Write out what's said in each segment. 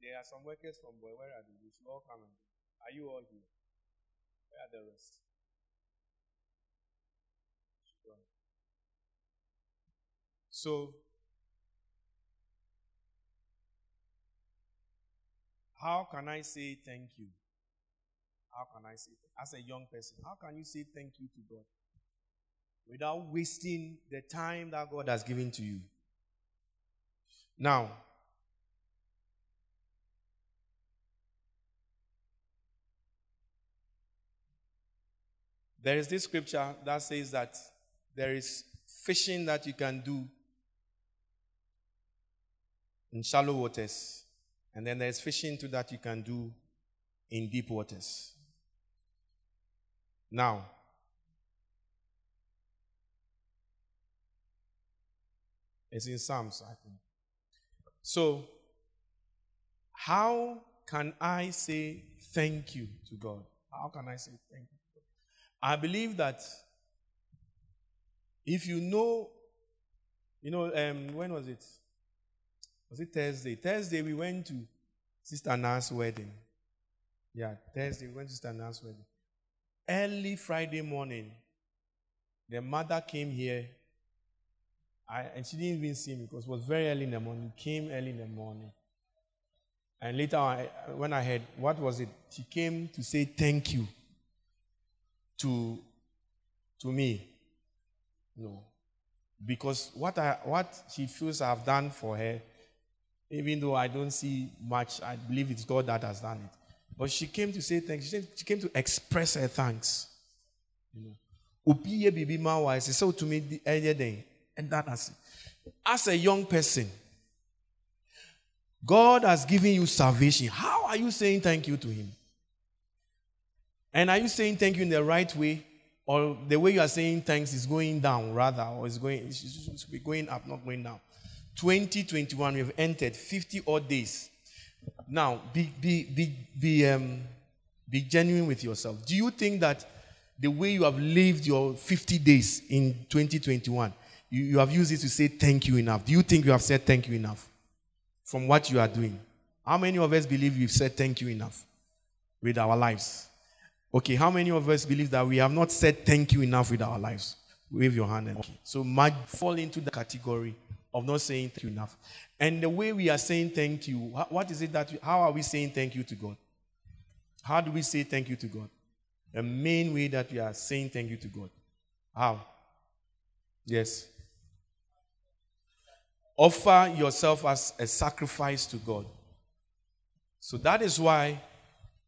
There, are some workers from Boy. Where are they? They should all come. Are you all here? Where are the rest? So, how can I say thank you? How can I say, as a young person, how can you say thank you to God without wasting the time that God has given to you? Now, there is this scripture that says that there is fishing that you can do in shallow waters, and then there's fishing too that you can do in deep waters. Now, it's in Psalms, I think. So, how can I say thank you to God? How can I say thank you? I believe that if you know, you know, um, when was it? Was it Thursday? Thursday we went to Sister Nan's wedding. Yeah, Thursday we went to Sister Nan's wedding. Early Friday morning, the mother came here, I, and she didn't even see me because it was very early in the morning. Came early in the morning, and later on, when I heard what was it, she came to say thank you to to me. No, because what I what she feels I've done for her even though I don't see much, I believe it's God that has done it. But she came to say thanks. She came to express her thanks. You know. Upiye bibi mawa so to me earlier day. And that as as a young person, God has given you salvation. How are you saying thank you to Him? And are you saying thank you in the right way? Or the way you are saying thanks is going down rather, or is going, it be going up, not going down. 2021, we have entered 50 odd days. Now, be, be, be, be, um, be genuine with yourself. Do you think that the way you have lived your 50 days in 2021, you, you have used it to say thank you enough? Do you think you have said thank you enough from what you are doing? How many of us believe we've said thank you enough with our lives? Okay, how many of us believe that we have not said thank you enough with our lives? Wave your hand. And, okay. So, might fall into the category of not saying thank you enough. And the way we are saying thank you, what is it that, we, how are we saying thank you to God? How do we say thank you to God? The main way that we are saying thank you to God. How? Yes. Offer yourself as a sacrifice to God. So that is why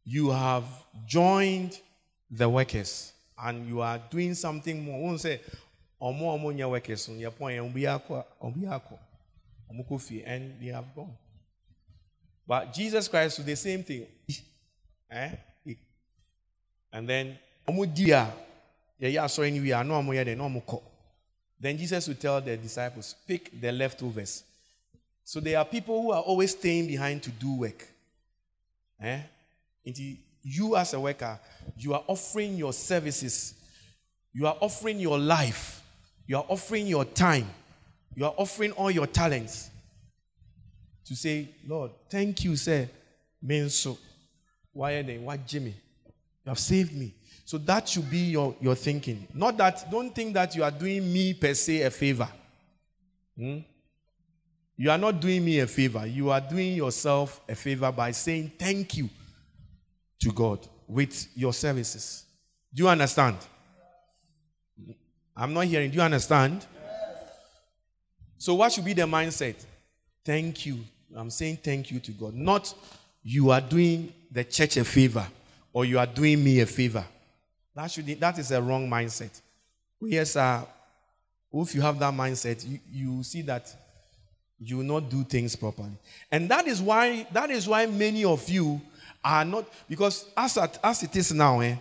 you have joined the workers and you are doing something more. won't say, ọmụ ọmụ nye workers akɔ obi akɔ ɔmụ and they have gone but jesus christ do the same thing eh and then ɔmụ di a yɛyɛ asɔre ni wie a na na ɔmụ kɔ then jesus will tell the disciples pick the leftovers so there are people who are always staying behind to do work eh you as a worker you are offering your services you are offering your life you are offering your time. You are offering all your talents to say, Lord, thank you, sir. Menso. Why are they? What Jimmy? You have saved me. So that should be your, your thinking. Not that, don't think that you are doing me per se a favor. Hmm? You are not doing me a favor. You are doing yourself a favor by saying thank you to God with your services. Do you understand? I'm not hearing. Do you understand? So, what should be the mindset? Thank you. I'm saying thank you to God. Not you are doing the church a favor or you are doing me a favor. That, should, that is a wrong mindset. Yes, sir. If you have that mindset, you, you see that you will not do things properly. And that is why that is why many of you are not because as, as it is now, eh,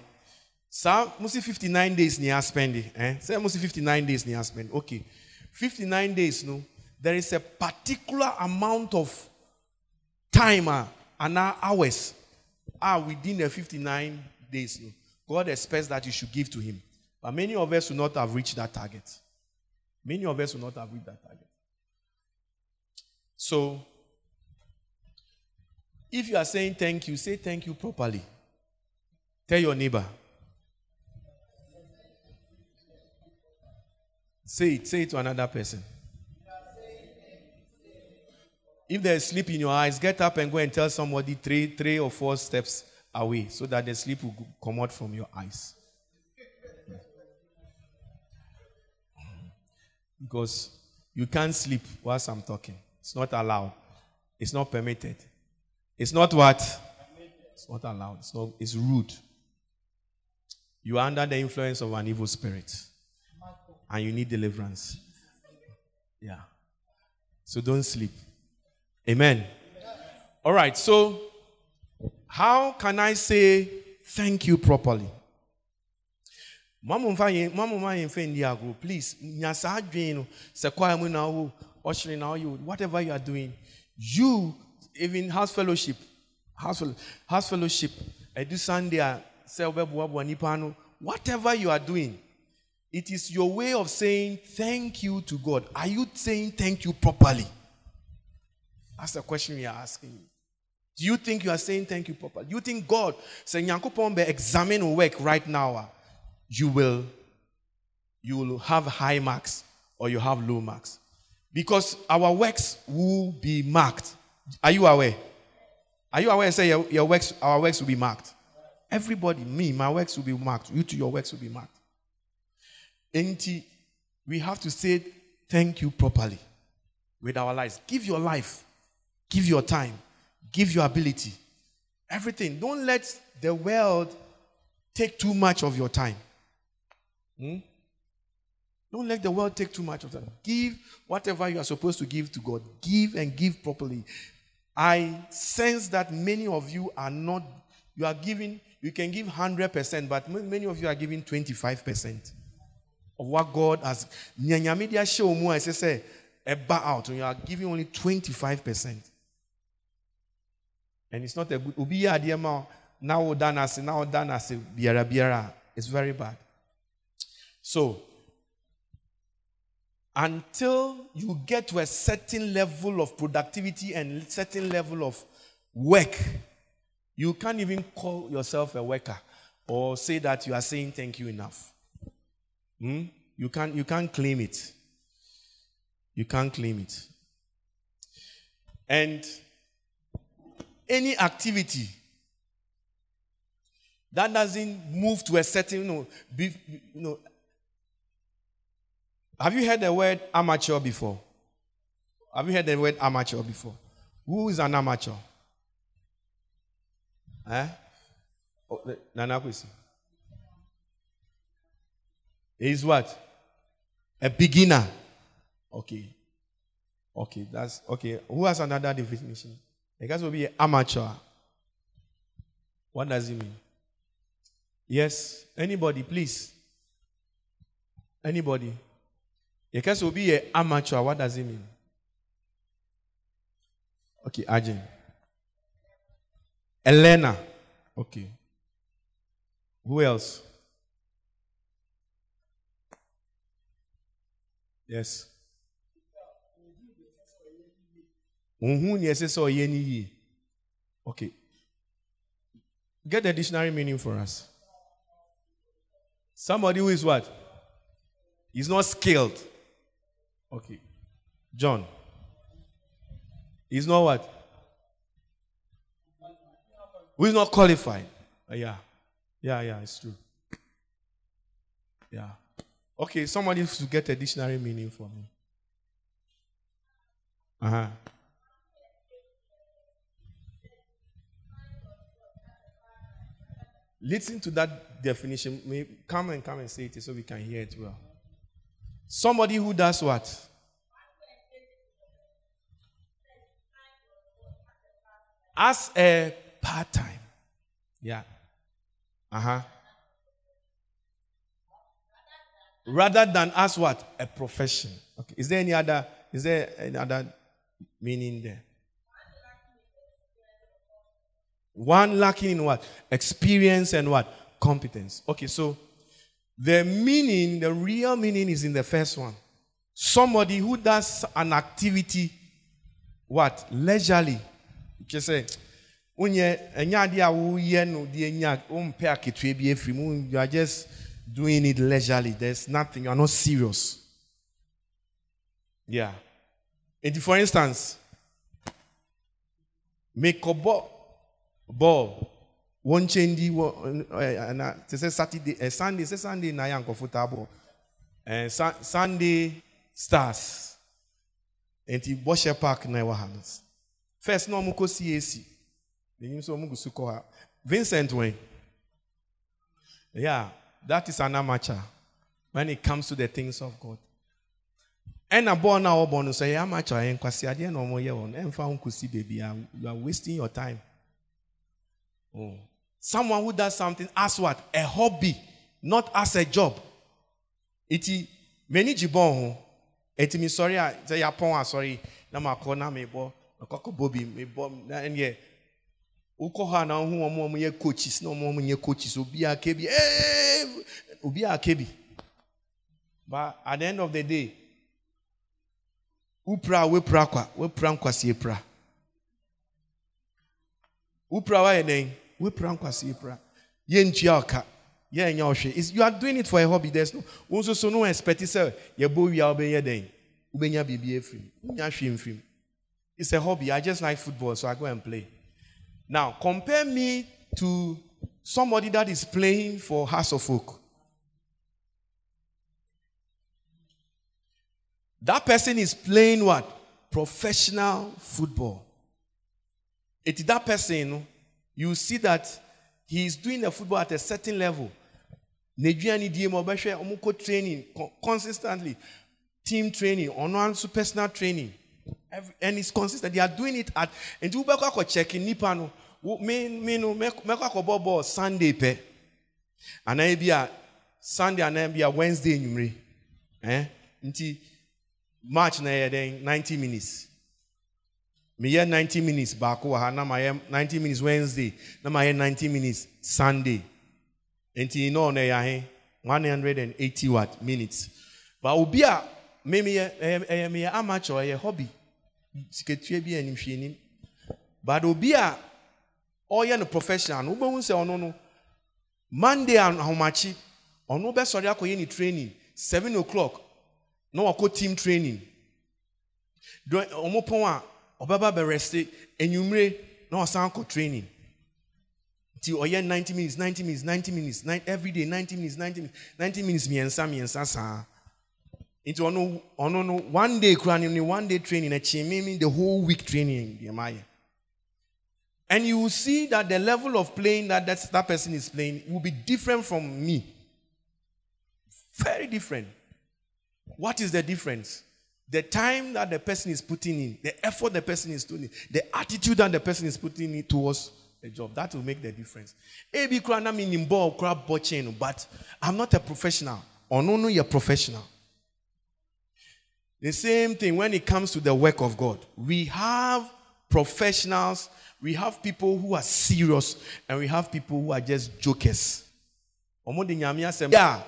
saa mo 59 days ni a spend eh say mo 59 days ni a spend okay 59 days no there is a particular amount of time uh, and hours are within the 59 days no god expects that you should give to him But many of us will not have reached that target. Many of us will not have reached that target. So, if you are saying thank you, say thank you properly. Tell your neighbor. Say it, say it to another person. If there's sleep in your eyes, get up and go and tell somebody three, three or four steps away so that the sleep will come out from your eyes. Because you can't sleep whilst I'm talking. It's not allowed. It's not permitted. It's not what? It's not allowed. It's, not, it's rude. You are under the influence of an evil spirit. And you need deliverance. Yeah. So don't sleep. Amen. All right. So, how can I say thank you properly? Mamu mfa yɛn mamu ma yɛn fɛn di please nya saa adwene no sɛ kwaa mu na wo ɔhyere na ɔyɛ whatever you are doing you even house fellowship house house fellowship sunday sɛ ɔbɛboaboa nipa whatever you are doing it is your way of saying thank you to God are you saying thank you properly. That's the question we are asking you. Do you think you are saying thank you properly? Do you think God saying Yankupon be examine work right now? Ah, you will you will have high marks or you have low marks. Because our works will be marked. Are you aware? Are you aware? Say your, your works, our works will be marked. Everybody, me, my works will be marked. You too, your works will be marked. And we have to say thank you properly with our lives. Give your life Give your time, give your ability, everything. Don't let the world take too much of your time. Hmm? Don't let the world take too much of that. Give whatever you are supposed to give to God. Give and give properly. I sense that many of you are not, you are giving, you can give 100%, but many of you are giving 25% of what God has. Nyanya show more, I say, out, and you are giving only 25%. And it's not a good. Ubi adiema now done as now done as biara biara. It's very bad. So until you get to a certain level of productivity and certain level of work, you can't even call yourself a worker or say that you are saying thank you enough. Hmm? You can't you can't claim it. You can't claim it. And any activity that doesn't move to a certain, you know, be, you know, have you heard the word amateur before? Have you heard the word amateur before? Who is an amateur? Eh? Oh, Nana Kwesi. Is what? A beginner. Okay. Okay, that's okay. Who has another definition? The guys will be amateur. What does it mean? Yes, anybody, please. Anybody. The guys will be an amateur. What does it mean? Okay, Ajin. Elena. Okay. Who else? Yes. Okay. Get the dictionary meaning for us. Somebody who is what? He's not skilled. Okay. John. He's not what? Who is not qualified? Uh, yeah. Yeah, yeah, it's true. Yeah. Okay, somebody to get a dictionary meaning for me. Uh huh. Listen to that definition. Come and come and say it so we can hear it well. Somebody who does what? As a part time. Yeah. Uh huh. Rather than as what? A profession. Okay. Is there any other? Is there any other meaning there? One lacking in what? Experience and what? Competence. Okay, so The meaning, the real meaning is in the first one. Somebody who does an activity, what? Leisurely. You say, a you are just doing it leisurely there's nothing you are not serious yeah and for instance mekɔbɔ ball wɔnkyɛn di wɔ ɛna te sɛ saturday ɛ sunday sɛ sunday na yɛ nkɔfo taabɔ ɛ sunday stars. Nti bɔhyɛ park na ɛwɔ ha no first na wɔn kɔ cac n'enyim sɛ wɔn gu so kɔ ha vincent wɛn yeah that is an amateur when it comes to the things of god. Ɛna bɔɔl na ɔbɔ no sɛ ɛyɛ amateur yɛn nkwasi adeɛ na wɔn yɛ wɔn ɛnfa wɔn kɔ si beebi you are wasting your time. Oh. Someone who does something as what? A hobby, not as a job. Iti many jibon. Iti mi sorry a say yapon a sorry na makɔ na me bɔ akɔkɔ bobi me bɔ na ɛnyɛ wokɔ ha na ho wɔn wɔn yɛ coaches na wɔn wɔn yɛ coaches obi a kebi ee obi a kebi but at the end of the day wopra wopra kwa wopra nkwasi pra wopra wa yɛ dɛn wopra nkwasi pra yɛntua ɔka yɛnyɛ is you are doing it for a hobby. There's no wɔn nso so no expect sɛ yɛbɔ wia wobɛyɛ dɛn wobɛnya biribi afiri wonya hwɛ mfirim it's a hobby. I just like football so i go and play. Now compare me to somebody that is playing for Hearts of Oak that person is playing what? Professional football it is that person you see that he is doing the football at a certain level. Ɔmo kɔ training consistently. Team training nso personal training. Every, and it's consistent. They are doing it at nti wobɛkɔ akɔ check nipa no. Me me no akɔbɔ ball sunday pɛ anaa bi a sunday anaa bi a wednesday nwumire eh? Nti match na yɛ dɛn ninety minutes meyɛ 90 minutes baako wɔ ha na mayɛ 90 minutes wednesday na mayɛ 90 minutes sunday. Nti no ɔno ɛyɛ ahe? 180 what minutes. But obi a memeyɛ ɛyɛ meyɛ amateur ɛyɛ hobby. Sikatua bi anim hwɛ anim but obi a ɔyɛ no professional no wobɛhu sɛ ɔno no monday ahomakye ɔno bɛsɔre akɔyɛ ne training 7 o'clock na wakɔ team training. Ɔmo pɔn a ɔbɛba bɛrɛste enyimire na ɔsan kɔ training. Nti ɔyɛ ninety minutes ninety minutes ninety minutes every day ninety minutes ninety minutes ninety minutes mmiɛnsa mmiɛnsa saa. Nti ɔno ɔno no one day kura ne one day training mímí the whole week training deɛ yɛ and you will see that the level of playing that that, that person is playing will be different from me. Very different. What is the difference the time that the person is putting in, the effort the person is doing, the attitude that the person is putting in towards the job, that will make the difference. Ebi kura na mi nimbo kura botching, but I'm not a professional. Or no, no, you're professional. The same thing when it comes to the work of God. We have professionals, we have people who are serious, and we have people who are just jokers. Yeah,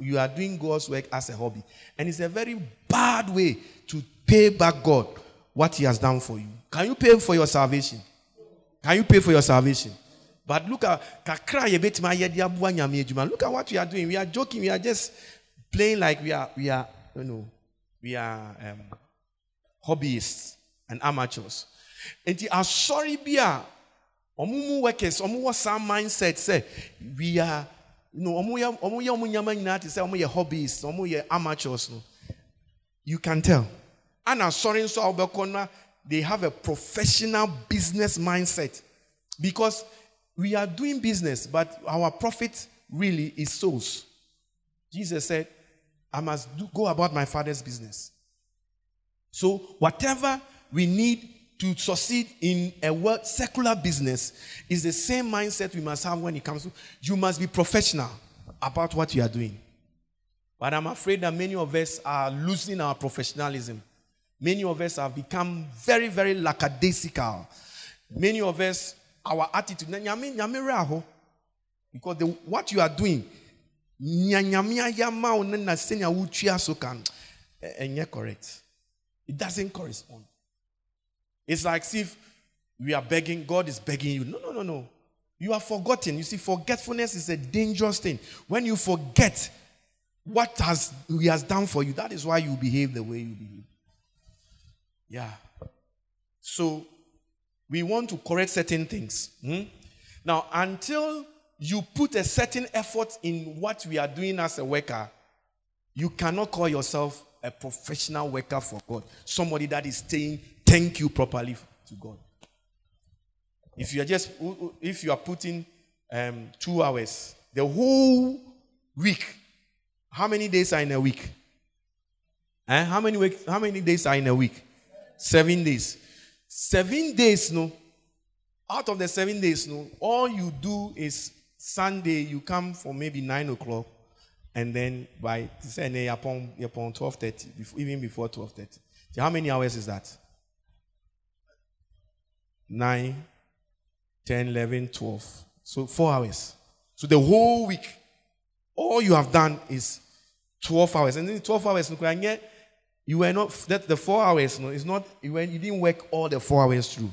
you are doing God's work as a hobby. And it's a very bad way to pay back God what He has done for you. Can you pay for your salvation? Can you pay for your salvation? But look at Look at what we are doing. We are joking. We are just playing like we are we are you know we are um, hobbyists and amateurs. And the be a workers, omu some mindset say we are no ɔmo yɛ ɔmo nyama nyinaa te sɛ ɔmo hobbies amateurs no. You can tell. Ana asɔre nso a wɔbɛkɔ they have a professional business mindset. Because we are doing business but our profit really is souls. Jesus said i must do, go about my father's business. So whatever we need to succeed in a world secular business is the same mindset we must have when it comes to you must be professional about what you are doing. But I'm afraid that many of us are losing our professionalism. Many of us have become very, very lackadaisical. Many of us, our attitude, Because the, what you are doing, correct. It doesn't correspond. It's like if we are begging, God is begging you. No, no, no, no. You are forgotten. You see, forgetfulness is a dangerous thing. When you forget what has He has done for you, that is why you behave the way you behave. Yeah. So we want to correct certain things. Hmm? Now, until you put a certain effort in what we are doing as a worker, you cannot call yourself a professional worker for God. Somebody that is saying thank you properly to God. If you are just if you are putting um, two hours, the whole week, how many days are in a week? Eh? How many How many days are in a week? Seven days. Seven days, no. Out of the seven days, no. All you do is Sunday, you come for maybe nine o'clock, and then by say upon upon twelve thirty, even before twelve thirty. How many hours is that? 9, 10, 11, 12. So four hours. So the whole week, all you have done is 12 hours. And then 12 hours, you were not, that the four hours, no, it's not, you, you didn't work all the four hours through.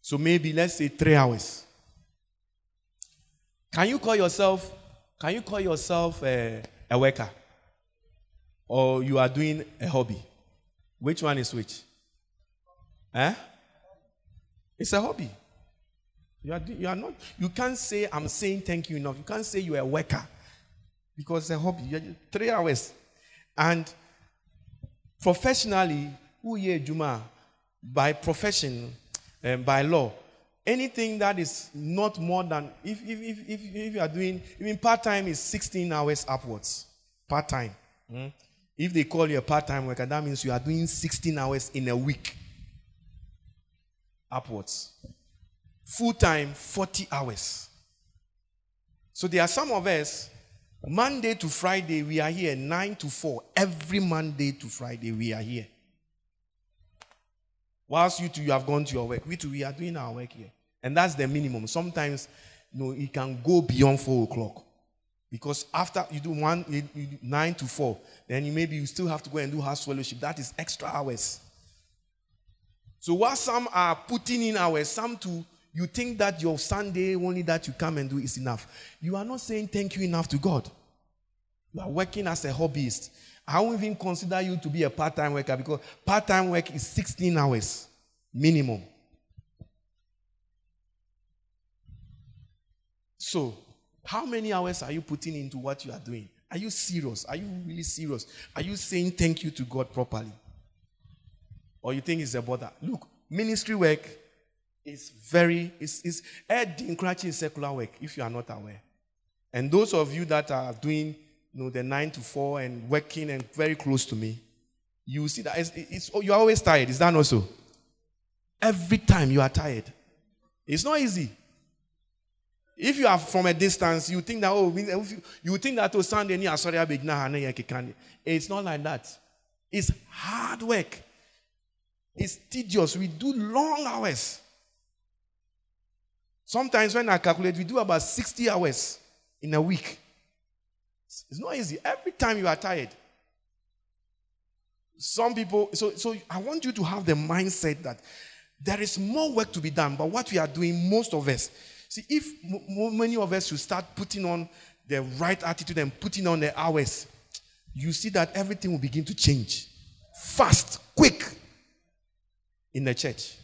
So maybe, let's say three hours. Can you call yourself, can you call yourself a, a worker? Or you are doing a hobby? Which one is which? Eh? It's a hobby. You are, you are not, you can't say, I'm saying thank you enough. You can't say you're a worker because it's a hobby. You're three hours. And professionally, who ye Juma, by profession, um, by law, anything that is not more than, if, if, if, if, if you are doing, even part time is 16 hours upwards. Part time. Mm? If they call you a part time worker, that means you are doing 16 hours in a week upwards. Full time, 40 hours. So there are some of us, Monday to Friday, we are here 9 to 4. Every Monday to Friday, we are here. Whilst you two, you have gone to your work. We two, we are doing our work here. And that's the minimum. Sometimes, you know, it can go beyond 4 o'clock. Because after you do one, you do 9 to 4, then you maybe you still have to go and do house fellowship. That is extra hours. So while some are putting in hours, some to you think that your Sunday only that you come and do is enough. You are not saying thank you enough to God. You are working as a hobbyist. I won't even consider you to be a part-time worker because part-time work is 16 hours minimum. So, how many hours are you putting into what you are doing? Are you serious? Are you really serious? Are you saying thank you to God properly? Or you think it's a bother. Look, ministry work is very, it's, it's encouraging secular work if you are not aware. And those of you that are doing you know, the 9 to 4 and working and very close to me, you see that it's, it's, oh, you're always tired. Is that not so? Every time you are tired. It's not easy. If you are from a distance, you think that, oh, you think that, oh, Sunday, it's not like that. It's hard work. It's tedious. We do long hours. Sometimes when I calculate, we do about 60 hours in a week. It's not easy. Every time you are tired. Some people, so, so I want you to have the mindset that there is more work to be done, but what we are doing, most of us, see, if m- many of us should start putting on the right attitude and putting on the hours, you see that everything will begin to change fast, quick in the church.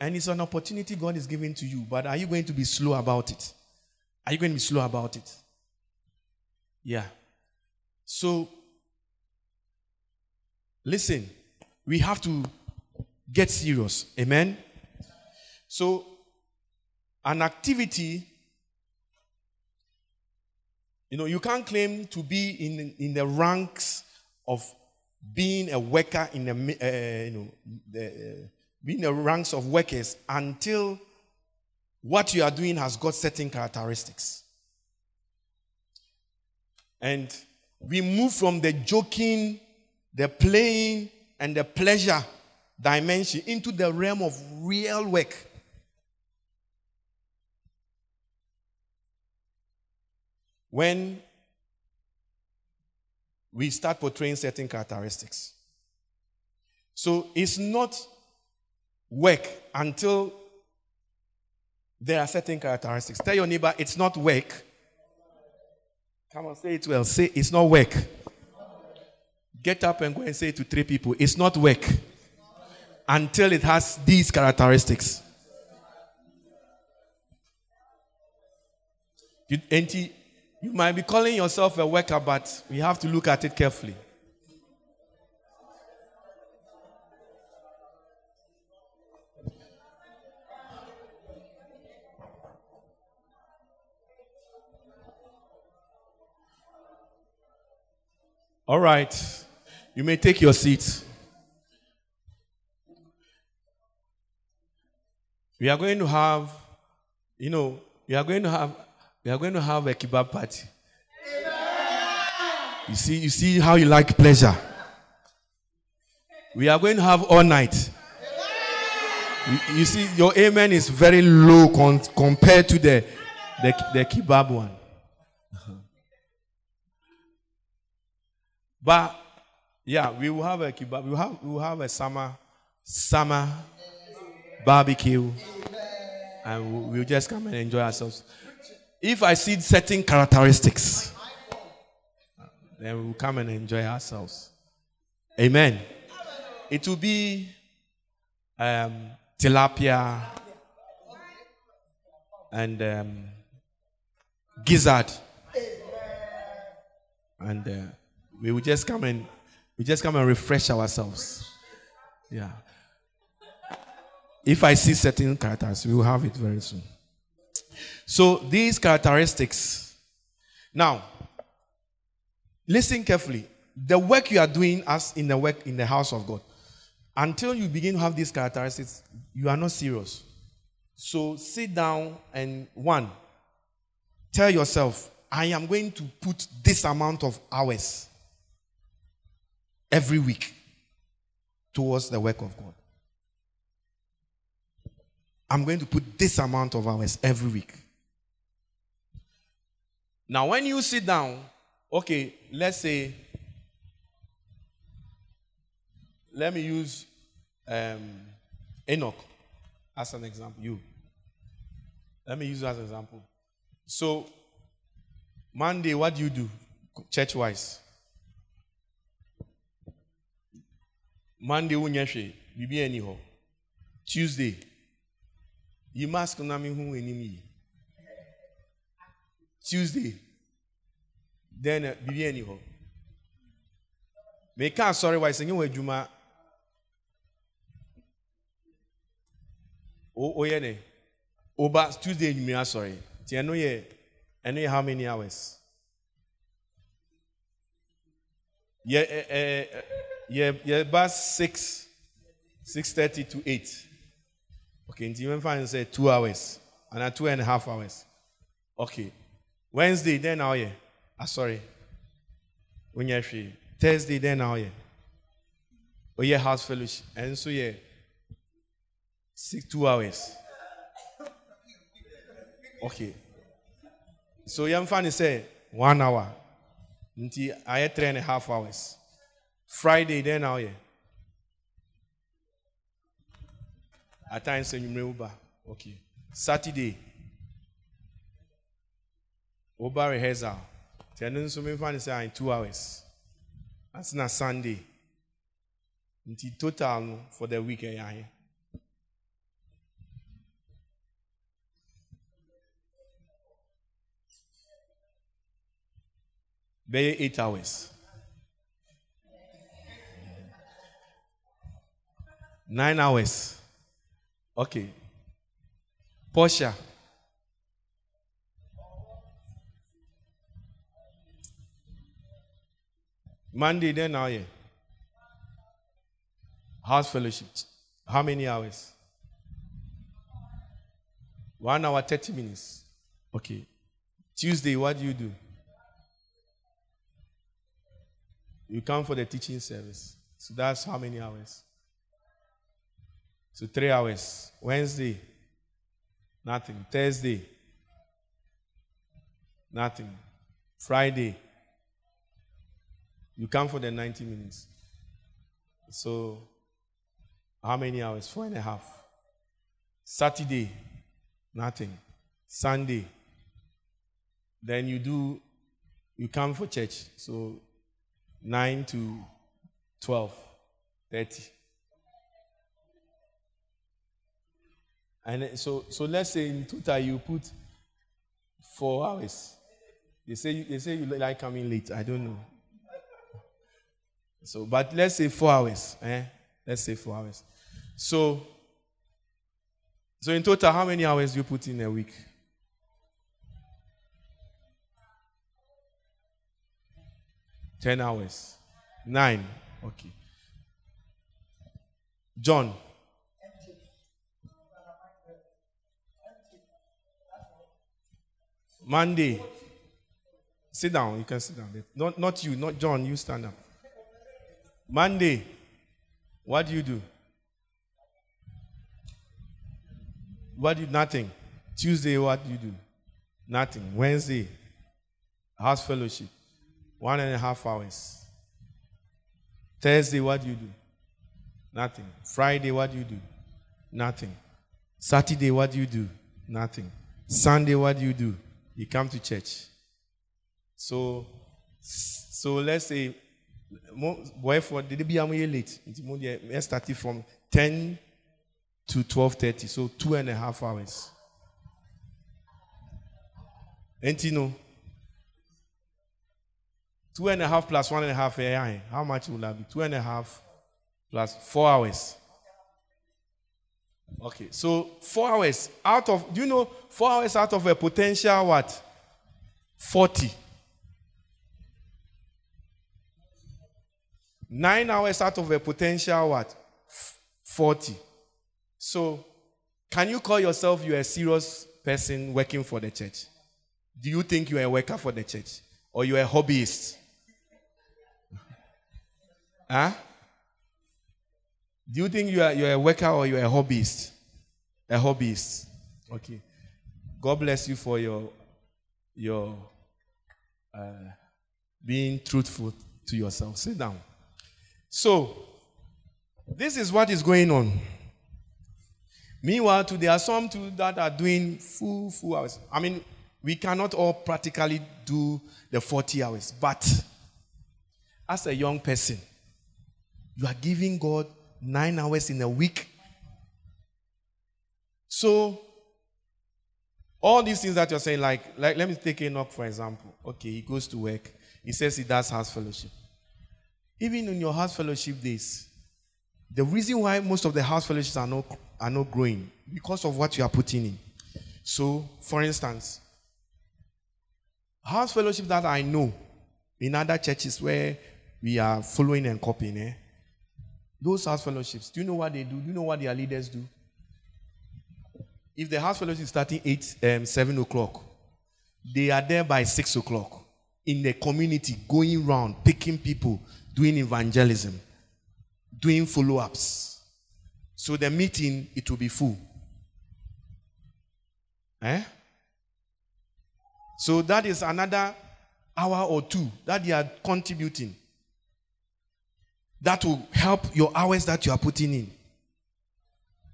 And it's an opportunity God is giving to you, but are you going to be slow about it? Are you going to be slow about it? Yeah. So, listen, we have to get serious. Amen? So, an activity, you know, you can't claim to be in, in the ranks of being a worker in the, uh, you know, the, uh, being the ranks of workers until what you are doing has got certain characteristics. And we move from the joking, the playing, and the pleasure dimension into the realm of real work. when we start portraying certain characteristics. So it's not work until there are certain characteristics. Tell your neighbor it's not work. Come on, say it well. Say it's not work. Get up and go and say it to three people. It's not work until it has these characteristics. You, might be calling yourself a worker, but we have to look at it carefully. All right. You may take your seat. We are going to have, you know, we are going to have, we are going to have a kebab party. You see, you see how you like pleasure. We are going to have all night. You, you see, your amen is very low con- compared to the, the, the kebab one. But yeah, we will have a kebab. We will have, we will have a summer summer barbecue, and we'll just come and enjoy ourselves. If I see certain characteristics, then we'll come and enjoy ourselves. Amen. It will be um, tilapia and um, gizzard, and uh, we will just come and we just come and refresh ourselves. Yeah. If I see certain characters, we will have it very soon. So these characteristics. Now, listen carefully. The work you are doing as in the work in the house of God, until you begin to have these characteristics, you are not serious. So sit down and one, tell yourself, I am going to put this amount of hours every week towards the work of God. I'm going to put this amount of hours every week. Now, when you sit down, okay, let's say, let me use um, Enoch as an example. You. Let me use you as an example. So, Monday, what do you do church wise? monday tuesday yi mask na me ho anim yi. Tuesday. Then biribi ani hɔ meka asɔre wa sɛ nye wɔ adwuma oyɛ ne? Oba tuesday enyimire asɔre ti ɛno yɛ ɛno yɛ how many hours? Yɛ ɛ ɛ. Yeah, yeah, about six, six thirty to eight. Okay, and even find say two hours and a two and a half hours. Okay, Wednesday then yeah. Ah, sorry. When you free Thursday then now yeah. Oh yeah, house fellowship and so yeah, six two hours. Okay. So young fan say one hour. I had three and a half hours. Friday, then now, yeah. At times, you remember. Okay. Saturday, Oba rehearsal. Then, so many fans say in two hours. That's not Sunday. Until total for the week, yeah. Be eight hours. Nine hours. Okay. Portia. Monday, then now, yeah. House fellowship. How many hours? One hour, 30 minutes. Okay. Tuesday, what do you do? You come for the teaching service. So that's how many hours? So three hours. Wednesday, nothing. Thursday, nothing. Friday, you come for the 90 minutes. So, how many hours? Four and a half. Saturday, nothing. Sunday, then you do, you come for church. So, 9 to 12, 30. And so, so let's say in total you put four hours. They say, they say you like coming late. I don't know. So, but let's say four hours. Eh? Let's say four hours. So, so in total, how many hours do you put in a week? Ten hours. Nine. Okay. John. Monday. Sit down. You can sit down. Not, not you, not John. You stand up. Monday. What do you do? What do you, nothing. Tuesday, what do you do? Nothing. Wednesday, house fellowship, one and a half hours. Thursday, what do you do? Nothing. Friday, what do you do? Nothing. Saturday, what do you do? Nothing. Sunday, what do you do? You come to church. So, so let's say, boy, for did be late? Let's start it from 10 to 12.30, so two and a half hours. And you know, two and a half plus one and a half AI, how much will that be? Two and a half plus four hours. Okay, so four hours out of, do you know, four hours out of a potential what? 40. Nine hours out of a potential what? 40. So, can you call yourself you're a serious person working for the church? Do you think you're a worker for the church? Or you're a hobbyist? huh? Do you think you are, you're a worker or you're a hobbyist? A hobbyist. Okay. God bless you for your, your uh, being truthful to yourself. Sit down. So, this is what is going on. Meanwhile, too, there are some too that are doing full, full hours. I mean, we cannot all practically do the 40 hours, but as a young person, you are giving God nine hours in a week. So, all these things that you're saying, like, like let me take Enoch for example. Okay, he goes to work. He says he does house fellowship. Even in your house fellowship days, the reason why most of the house fellowships are not are not growing because of what you are putting in. So, for instance, house fellowship that I know in other churches where we are following and copying, eh? Those house fellowships, do you know what they do? Do you know what their leaders do? If the house fellowship is starting 8, um, 7 o'clock, they are there by 6 o'clock in the community, going around, picking people, doing evangelism, doing follow ups. So the meeting, it will be full. Eh? So that is another hour or two that they are contributing. That will help your hours that you are putting in.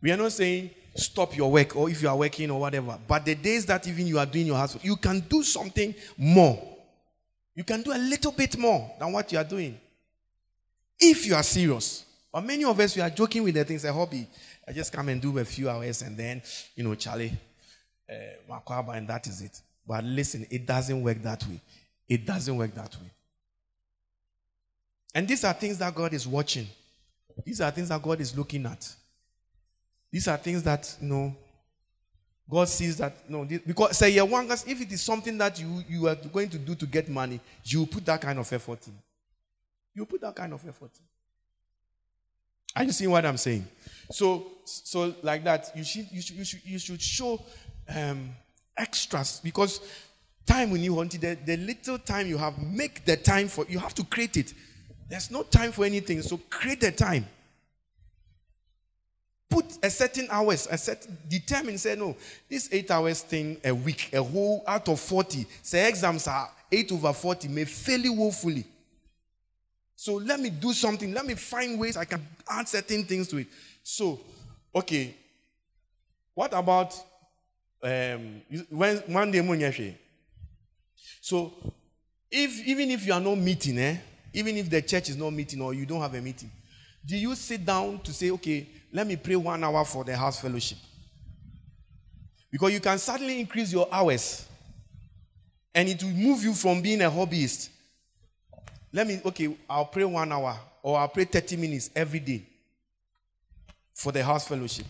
We are not saying stop your work or if you are working or whatever, but the days that even you are doing your house, you can do something more. You can do a little bit more than what you are doing. If you are serious. But many of us, we are joking with the things, a hobby. I just come and do a few hours and then, you know, Charlie, uh, and that is it. But listen, it doesn't work that way. It doesn't work that way. And these are things that God is watching. These are things that God is looking at. These are things that, you know, God sees that, you know, because say, yeah, one, if it is something that you, you are going to do to get money, you put that kind of effort in. You put that kind of effort in. Are you seeing what I'm saying? So, so like that, you should, you should, you should, you should show um, extras because time when you want it, the, the little time you have, make the time for. You have to create it. There's no time for anything, so create the time. put a certain hours, a certain determine, say no, this eight hours thing a week, a whole out of 40, say exams are eight over 40, may fail you woefully. So let me do something. Let me find ways I can add certain things to it. So, okay. What about um when one day So if even if you are not meeting, eh? Even if the church is not meeting or you don't have a meeting, do you sit down to say, okay, let me pray one hour for the house fellowship? Because you can certainly increase your hours and it will move you from being a hobbyist. Let me, okay, I'll pray one hour or I'll pray 30 minutes every day for the house fellowship.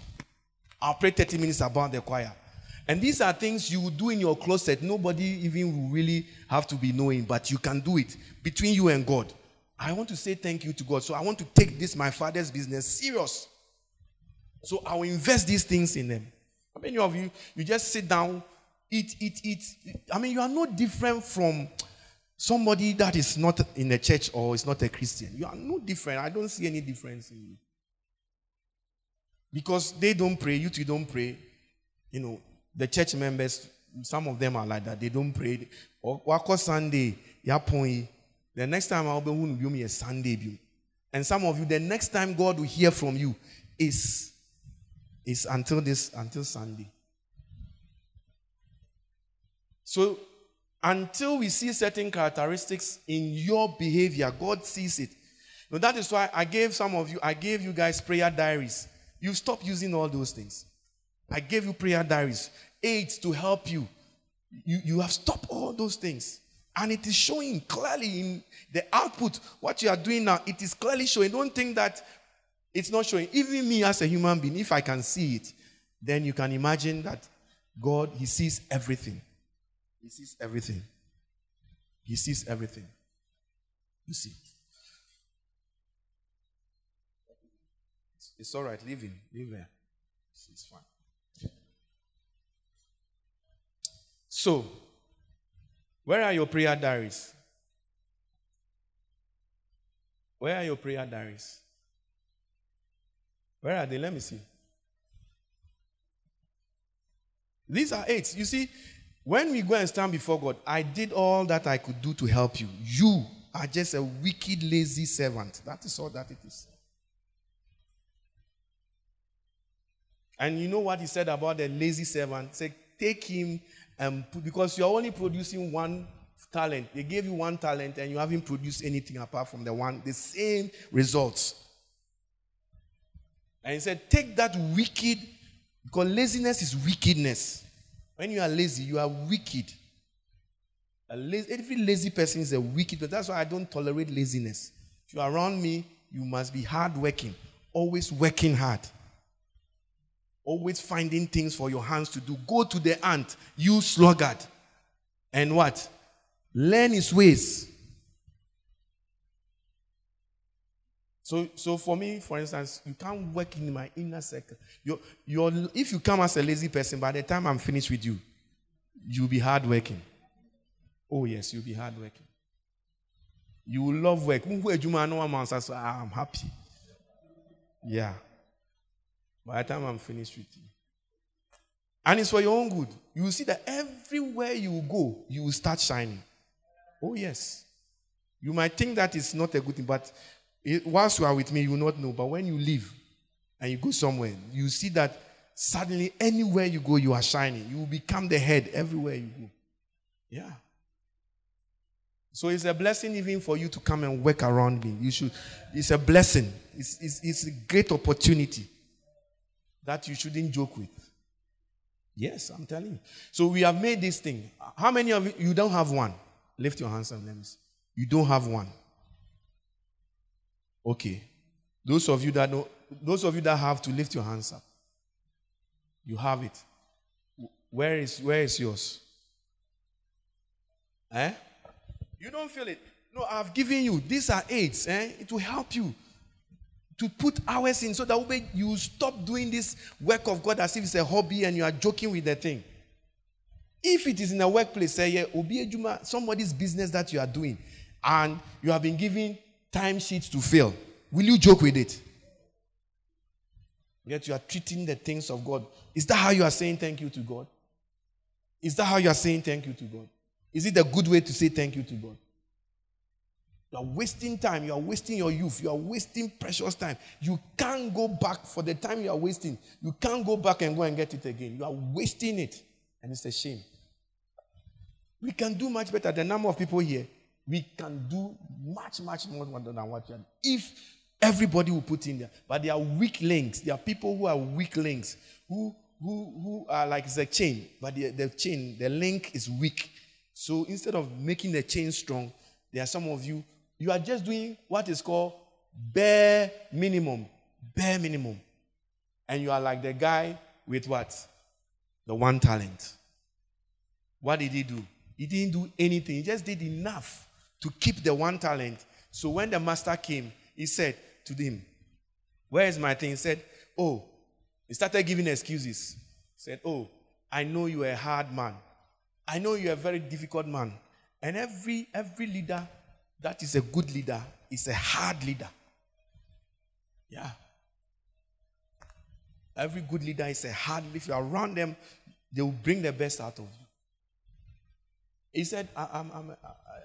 I'll pray 30 minutes about the choir. And these are things you do in your closet. Nobody even will really have to be knowing, but you can do it between you and God. I want to say thank you to God. So I want to take this, my father's business, serious. So I will invest these things in them. How many of you, you just sit down, eat, eat, eat? I mean, you are no different from somebody that is not in a church or is not a Christian. You are no different. I don't see any difference in you. Because they don't pray, you two don't pray. You know, the church members, some of them are like that. They don't pray. Wako Sunday, Yapoi. The next time I'll be me a Sunday. And some of you, the next time God will hear from you is, is until this, until Sunday. So until we see certain characteristics in your behavior, God sees it. Now that is why I gave some of you, I gave you guys prayer diaries. You stop using all those things. I gave you prayer diaries, aids to help you. You, you have stopped all those things. And it is showing clearly in the output, what you are doing now, it is clearly showing. Don't think that it's not showing. Even me as a human being, if I can see it, then you can imagine that God, He sees everything. He sees everything. He sees everything. You see. It's all right. Leave him. Leave there. It's fine. So, where are your prayer diaries? Where are your prayer diaries? Where are they? Let me see. These are eight. You see, when we go and stand before God, I did all that I could do to help you. You are just a wicked, lazy servant. That is all that it is. And you know what he said about the lazy servant? Say, take him Um, and because you're only producing one talent. They gave you one talent and you haven't produced anything apart from the one, the same results. And he said, take that wicked, because laziness is wickedness. When you are lazy, you are wicked. Lazy, every lazy person is a wicked, that's why I don't tolerate laziness. If you are around me, you must be hardworking, always working hard. Always finding things for your hands to do. Go to the ant, you sluggard. And what? Learn his ways. So, so for me, for instance, you can't work in my inner circle. You're, you're, if you come as a lazy person, by the time I'm finished with you, you'll be hardworking. Oh, yes, you'll be hardworking. You will love work. Ah, I'm happy. Yeah. By the time I'm finished with you. And it's for your own good. You will see that everywhere you go, you will start shining. Oh, yes. You might think that it's not a good thing, but it, whilst you are with me, you will not know. But when you leave and you go somewhere, you see that suddenly anywhere you go, you are shining. You will become the head everywhere you go. Yeah. So it's a blessing even for you to come and work around me. You should. It's a blessing. It's, it's, it's a great opportunity that you shouldn't joke with. Yes, I'm telling you. So we have made this thing. How many of you, you don't have one? Lift your hands and let me see. You don't have one. Okay. Those of you that know, those of you that have to lift your hands up. You have it. Where is where is yours? Eh? You don't feel it. No, I've given you. These are aids. Eh? It will help you to put hours in so that you stop doing this work of God as if it's a hobby and you are joking with the thing. If it is in a workplace, say, yeah, somebody's business that you are doing, and you have been given timesheets to fill, will you joke with it? Yet you are treating the things of God. Is that how you are saying thank you to God? Is that how you are saying thank you to God? Is it a good way to say thank you to God? You are wasting time. You are wasting your youth. You are wasting precious time. You can't go back for the time you are wasting. You can't go back and go and get it again. You are wasting it. And it's a shame. We can do much better. The number of people here, we can do much, much more than what you are. If everybody will put in there. But there are weak links. There are people who are weak links, who who, who are like the chain, but the, the chain, the link is weak. So instead of making the chain strong, there are some of you, you are just doing what is called bare minimum. Bare minimum. And you are like the guy with what? The one talent. What did he do? He didn't do anything. He just did enough to keep the one talent. So when the master came, he said to him, Where is my thing? He said, Oh, he started giving excuses. He said, Oh, I know you are a hard man. I know you're a very difficult man. And every every leader that is a good leader is a hard leader. Yeah. Every good leader is a hard If you're around them, they will bring the best out of you. He said, I, I'm, I'm,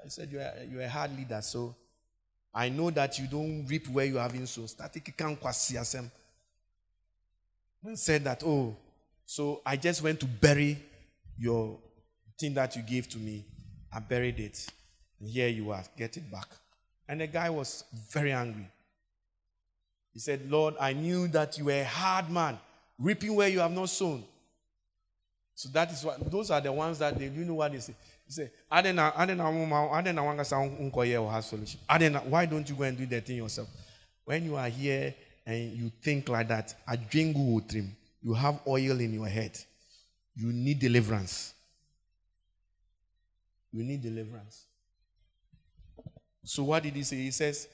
I said, you're you're a hard leader, so I know that you don't reap where you haven't sown. Static can said that, oh, so I just went to bury your thing that you gave to me. I buried it. Here you are, get it back. And the guy was very angry. He said, Lord, I knew that you were a hard man, reaping where you have not sown. So that is what those are the ones that they do you know what they say. He said, why don't you go and do that thing yourself? When you are here and you think like that, a jingle trim, you have oil in your head. You need deliverance. You need deliverance. So what did he say? He says,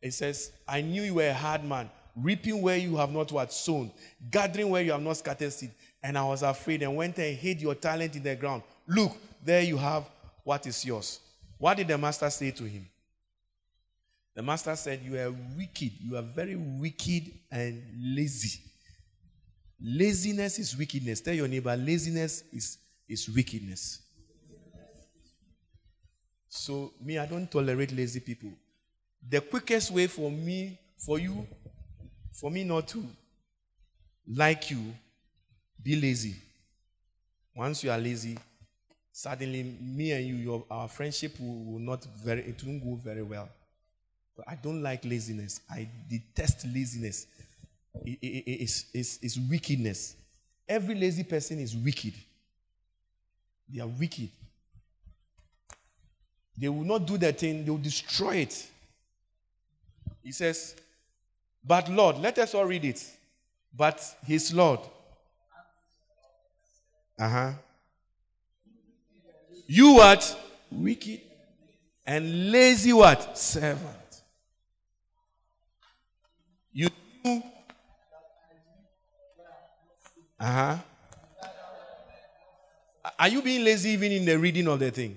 he says, I knew you were a hard man, reaping where you have not what sown, gathering where you have not scattered seed. And I was afraid and went and hid your talent in the ground. Look, there you have what is yours. What did the master say to him? The master said, You are wicked. You are very wicked and lazy. Laziness is wickedness. Tell your neighbor, laziness is, is wickedness. So, me, I don't tolerate lazy people. The quickest way for me, for you, for me not to like you, be lazy. Once you are lazy, suddenly me and you, your, our friendship will, will not very, it won't go very well. But I don't like laziness. I detest laziness. It, it, it, it's, it's, it's wickedness. Every lazy person is wicked. They are wicked. They will not do that thing, they will destroy it. He says, But Lord, let us all read it. But his Lord. Uh huh. You what? Wicked. And lazy what? Servant. You uh huh. Are you being lazy even in the reading of the thing?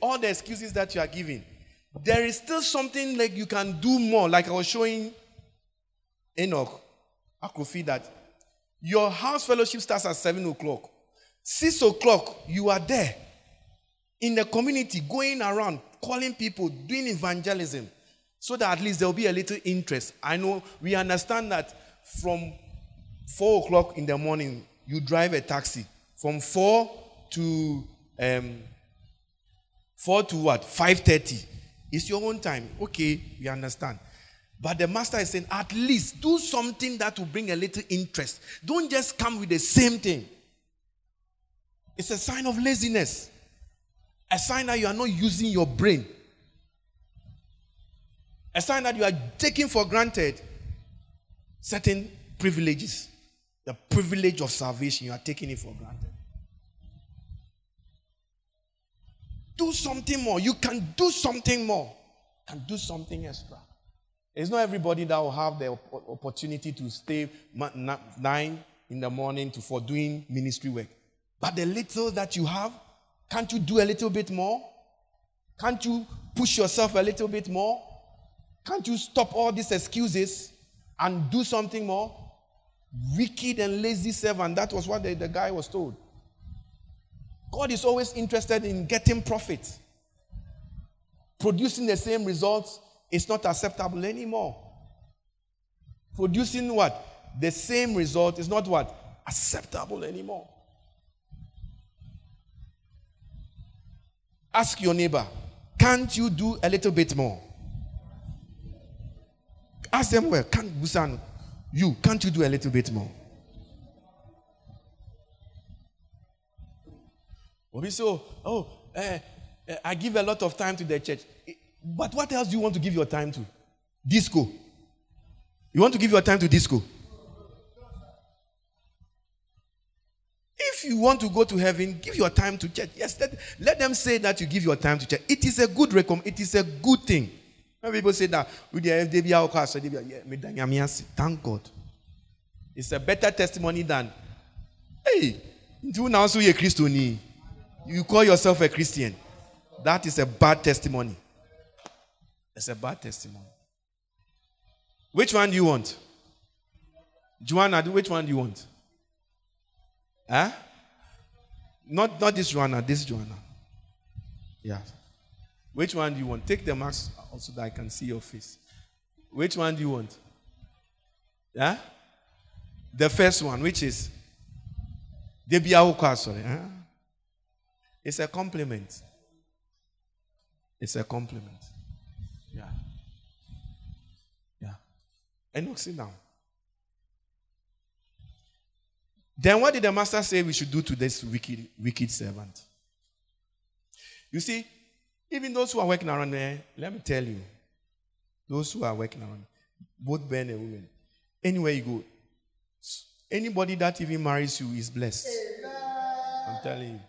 all the excuses that you are giving, there is still something like you can do more. Like I was showing Enoch Akofi that your house fellowship starts at 7 o'clock. 6 o'clock, you are there in the community, going around, calling people, doing evangelism, so that at least there will be a little interest. I know we understand that from 4 o'clock in the morning, you drive a taxi. From 4 to um, 4 to what? 5.30. It's your own time. Okay, we understand. But the master is saying, at least do something that will bring a little interest. Don't just come with the same thing. It's a sign of laziness, a sign that you are not using your brain, a sign that you are taking for granted certain privileges. The privilege of salvation, you are taking it for granted. Do something more. You can do something more. You can do something extra. It's not everybody that will have the opportunity to stay nine in the morning to, for doing ministry work. But the little that you have, can't you do a little bit more? Can't you push yourself a little bit more? Can't you stop all these excuses and do something more? Wicked and lazy servant. That was what the, the guy was told. God is always interested in getting profit. Producing the same results is not acceptable anymore. Producing what? The same result is not what? Acceptable anymore. Ask your neighbor, can't you do a little bit more? Ask them well, can't Busan, you, can't you do a little bit more? Say, oh, eh, I give a lot of time to the church. Eh, but what else do you want to give your time to? Disco. You want to give your time to disco? If you want to go to heaven, give your time to church. Yes, let, let them say that you give your time to church. It is a good recommend. It is a good thing. When people say that, thank God. It's a better testimony than, hey, you now so you Christian. You call yourself a Christian. That is a bad testimony. It's a bad testimony. Which one do you want? Joanna, which one do you want? Huh? Not, not this Joanna, this Joanna. Yeah. Which one do you want? Take the mask also that I can see your face. Which one do you want? Yeah? The first one, which is Debiahuka, sorry. Huh? It's a compliment. It's a compliment. Yeah. Yeah. And sit down. Then what did the master say we should do to this wicked, wicked servant? You see, even those who are working around there, let me tell you, those who are working around, both men and women, anywhere you go, anybody that even marries you is blessed. I'm telling you.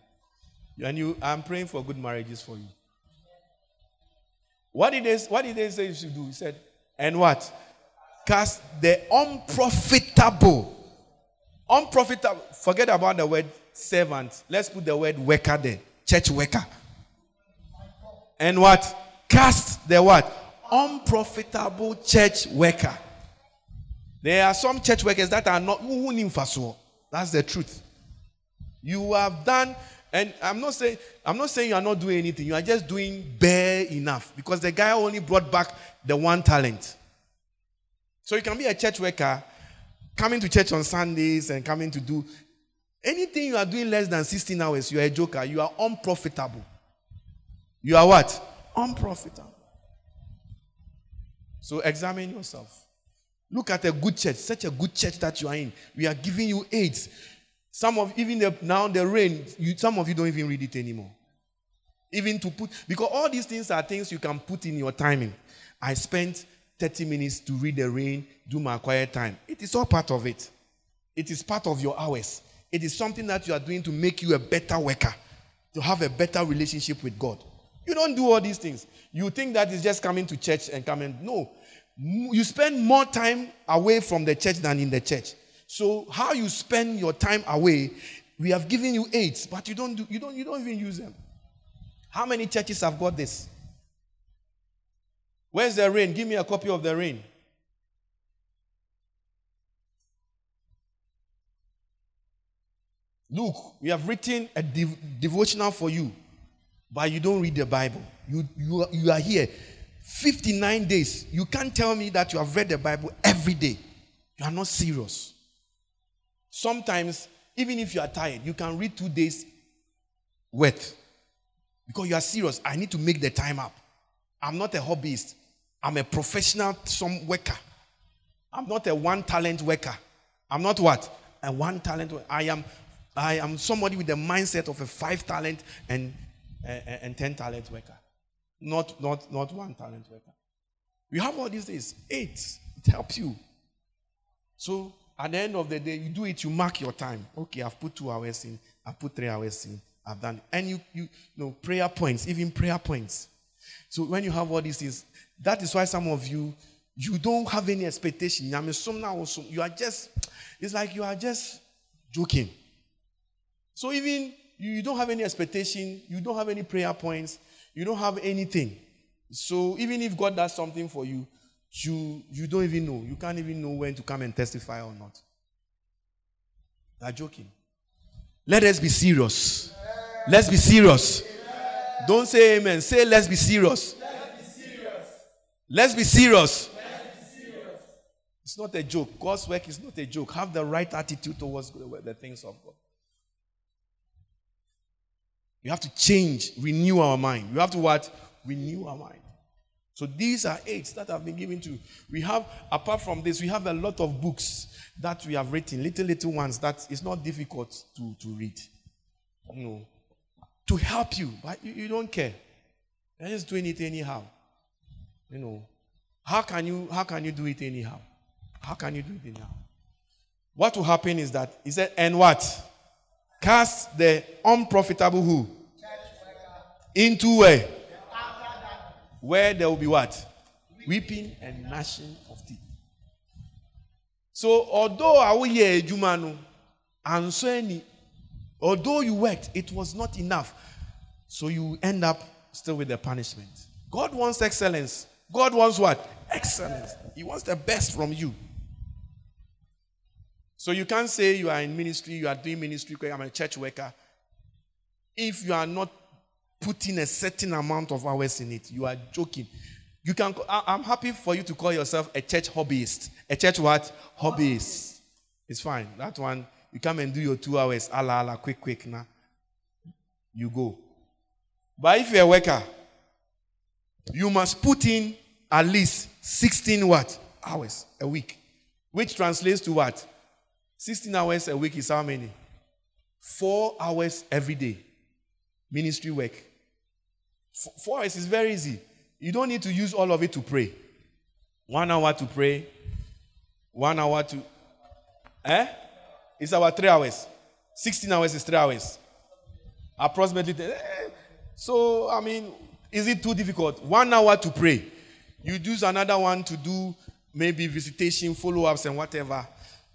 And you, I'm praying for good marriages for you. What did they, what did they say you should do? He said, and what? Cast the unprofitable. Unprofitable. Forget about the word servant. Let's put the word worker there. Church worker. And what? Cast the what? Unprofitable church worker. There are some church workers that are not. That's the truth. You have done and I'm not saying I'm not saying you are not doing anything. You are just doing bare enough because the guy only brought back the one talent. So you can be a church worker, coming to church on Sundays and coming to do anything you are doing less than 16 hours. You are a joker. You are unprofitable. You are what? Unprofitable. So examine yourself. Look at a good church, such a good church that you are in. We are giving you aids. Some of even the, now the rain, you, some of you don't even read it anymore. Even to put because all these things are things you can put in your timing. I spent 30 minutes to read the rain, do my quiet time. It is all part of it. It is part of your hours. It is something that you are doing to make you a better worker, to have a better relationship with God. You don't do all these things. You think that is just coming to church and coming. No. You spend more time away from the church than in the church. So how you spend your time away, we have given you aids, but you don't do, you don't you don't even use them. How many churches have got this? Where's the rain? Give me a copy of the rain. Look, we have written a dev- devotional for you, but you don't read the Bible. You, you, you are here 59 days. You can't tell me that you have read the Bible every day. You are not serious. Sometimes, even if you are tired, you can read two days worth because you are serious. I need to make the time up. I'm not a hobbyist, I'm a professional some worker. I'm not a one talent worker. I'm not what? A one talent worker. I am I am somebody with the mindset of a five talent and, and, and ten talent worker. Not, not, not one talent worker. We have all these days. Eight. It helps you. So at the end of the day, you do it, you mark your time. Okay, I've put two hours in, I've put three hours in, I've done. And you, you, you know, prayer points, even prayer points. So when you have all these things, that is why some of you, you don't have any expectation. Some now, You are just, it's like you are just joking. So even you don't have any expectation, you don't have any prayer points, you don't have anything. So even if God does something for you, you you don't even know. You can't even know when to come and testify or not. You are joking. Let us be serious. Let's be serious. Don't say amen. Say let's be serious. Let's be serious. Let's be serious. It's not a joke. God's work is not a joke. Have the right attitude towards the things of God. You have to change, renew our mind. You have to what? Renew our mind. So these are aids that have been given to you. We have, apart from this, we have a lot of books that we have written, little, little ones that is not difficult to, to read. You know, to help you, but you, you don't care. You're just doing it anyhow. You know, how can you how can you do it anyhow? How can you do it anyhow? What will happen is that he said, and what? Cast the unprofitable who? Into where? Where there will be what? Weeping and gnashing of teeth. So although I will hear Jumanu, and so any, although you worked, it was not enough. So you end up still with the punishment. God wants excellence. God wants what? Excellence. He wants the best from you. So you can't say you are in ministry, you are doing ministry, I'm a church worker. If you are not putting a certain amount of hours in it, you are joking. You can. I'm happy for you to call yourself a church hobbyist. A church what? Hobbyist. It's fine. That one, you come and do your two hours, ala ala, quick, quick, now. You go. But if you're a worker, you must put in at least 16 what? Hours a week. Which translates to what? 16 hours a week is how many? Four hours every day. Ministry work. Four hours is very easy. You don't need to use all of it to pray. One hour to pray. One hour to. Eh? It's about three hours. 16 hours is three hours. Approximately. Eh, so, I mean, is it too difficult? One hour to pray. You use another one to do maybe visitation, follow ups, and whatever.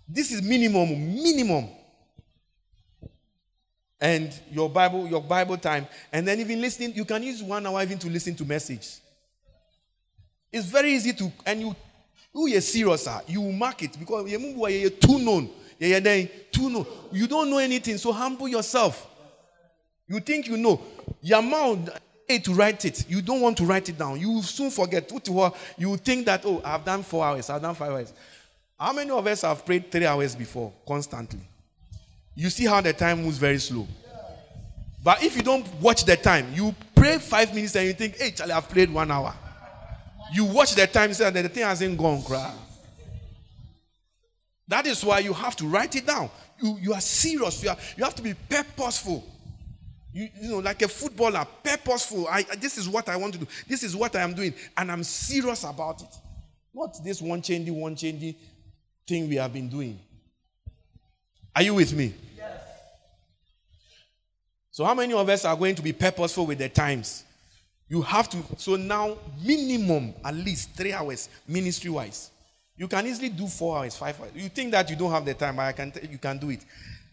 This is minimum, minimum. And your Bible, your Bible time, and then even listening, you can use one hour even to listen to message. It's very easy to, and you, who ah, you serious, you mark it because you're too known. You're too known. You don't know anything, so humble yourself. You think you know. Your mouth eh, to write it. You don't want to write it down. You will soon forget. You think that, oh, I've done four hours, I've done five hours. How many of us have prayed three hours before constantly? You see how the time moves very slow. But if you don't watch the time, you pray five minutes and you think, hey, Charlie, I've prayed one hour. You watch the time and the thing hasn't gone. That is why you have to write it down. You, you are serious. You, are, you have to be purposeful. You, you know, like a footballer, purposeful. I, this is what I want to do. This is what I am doing. And I'm serious about it. Not this one changing, one changing thing we have been doing. Are you with me? So, how many of us are going to be purposeful with the times? You have to. So, now, minimum at least three hours ministry wise. You can easily do four hours, five hours. You think that you don't have the time, but I can you can do it.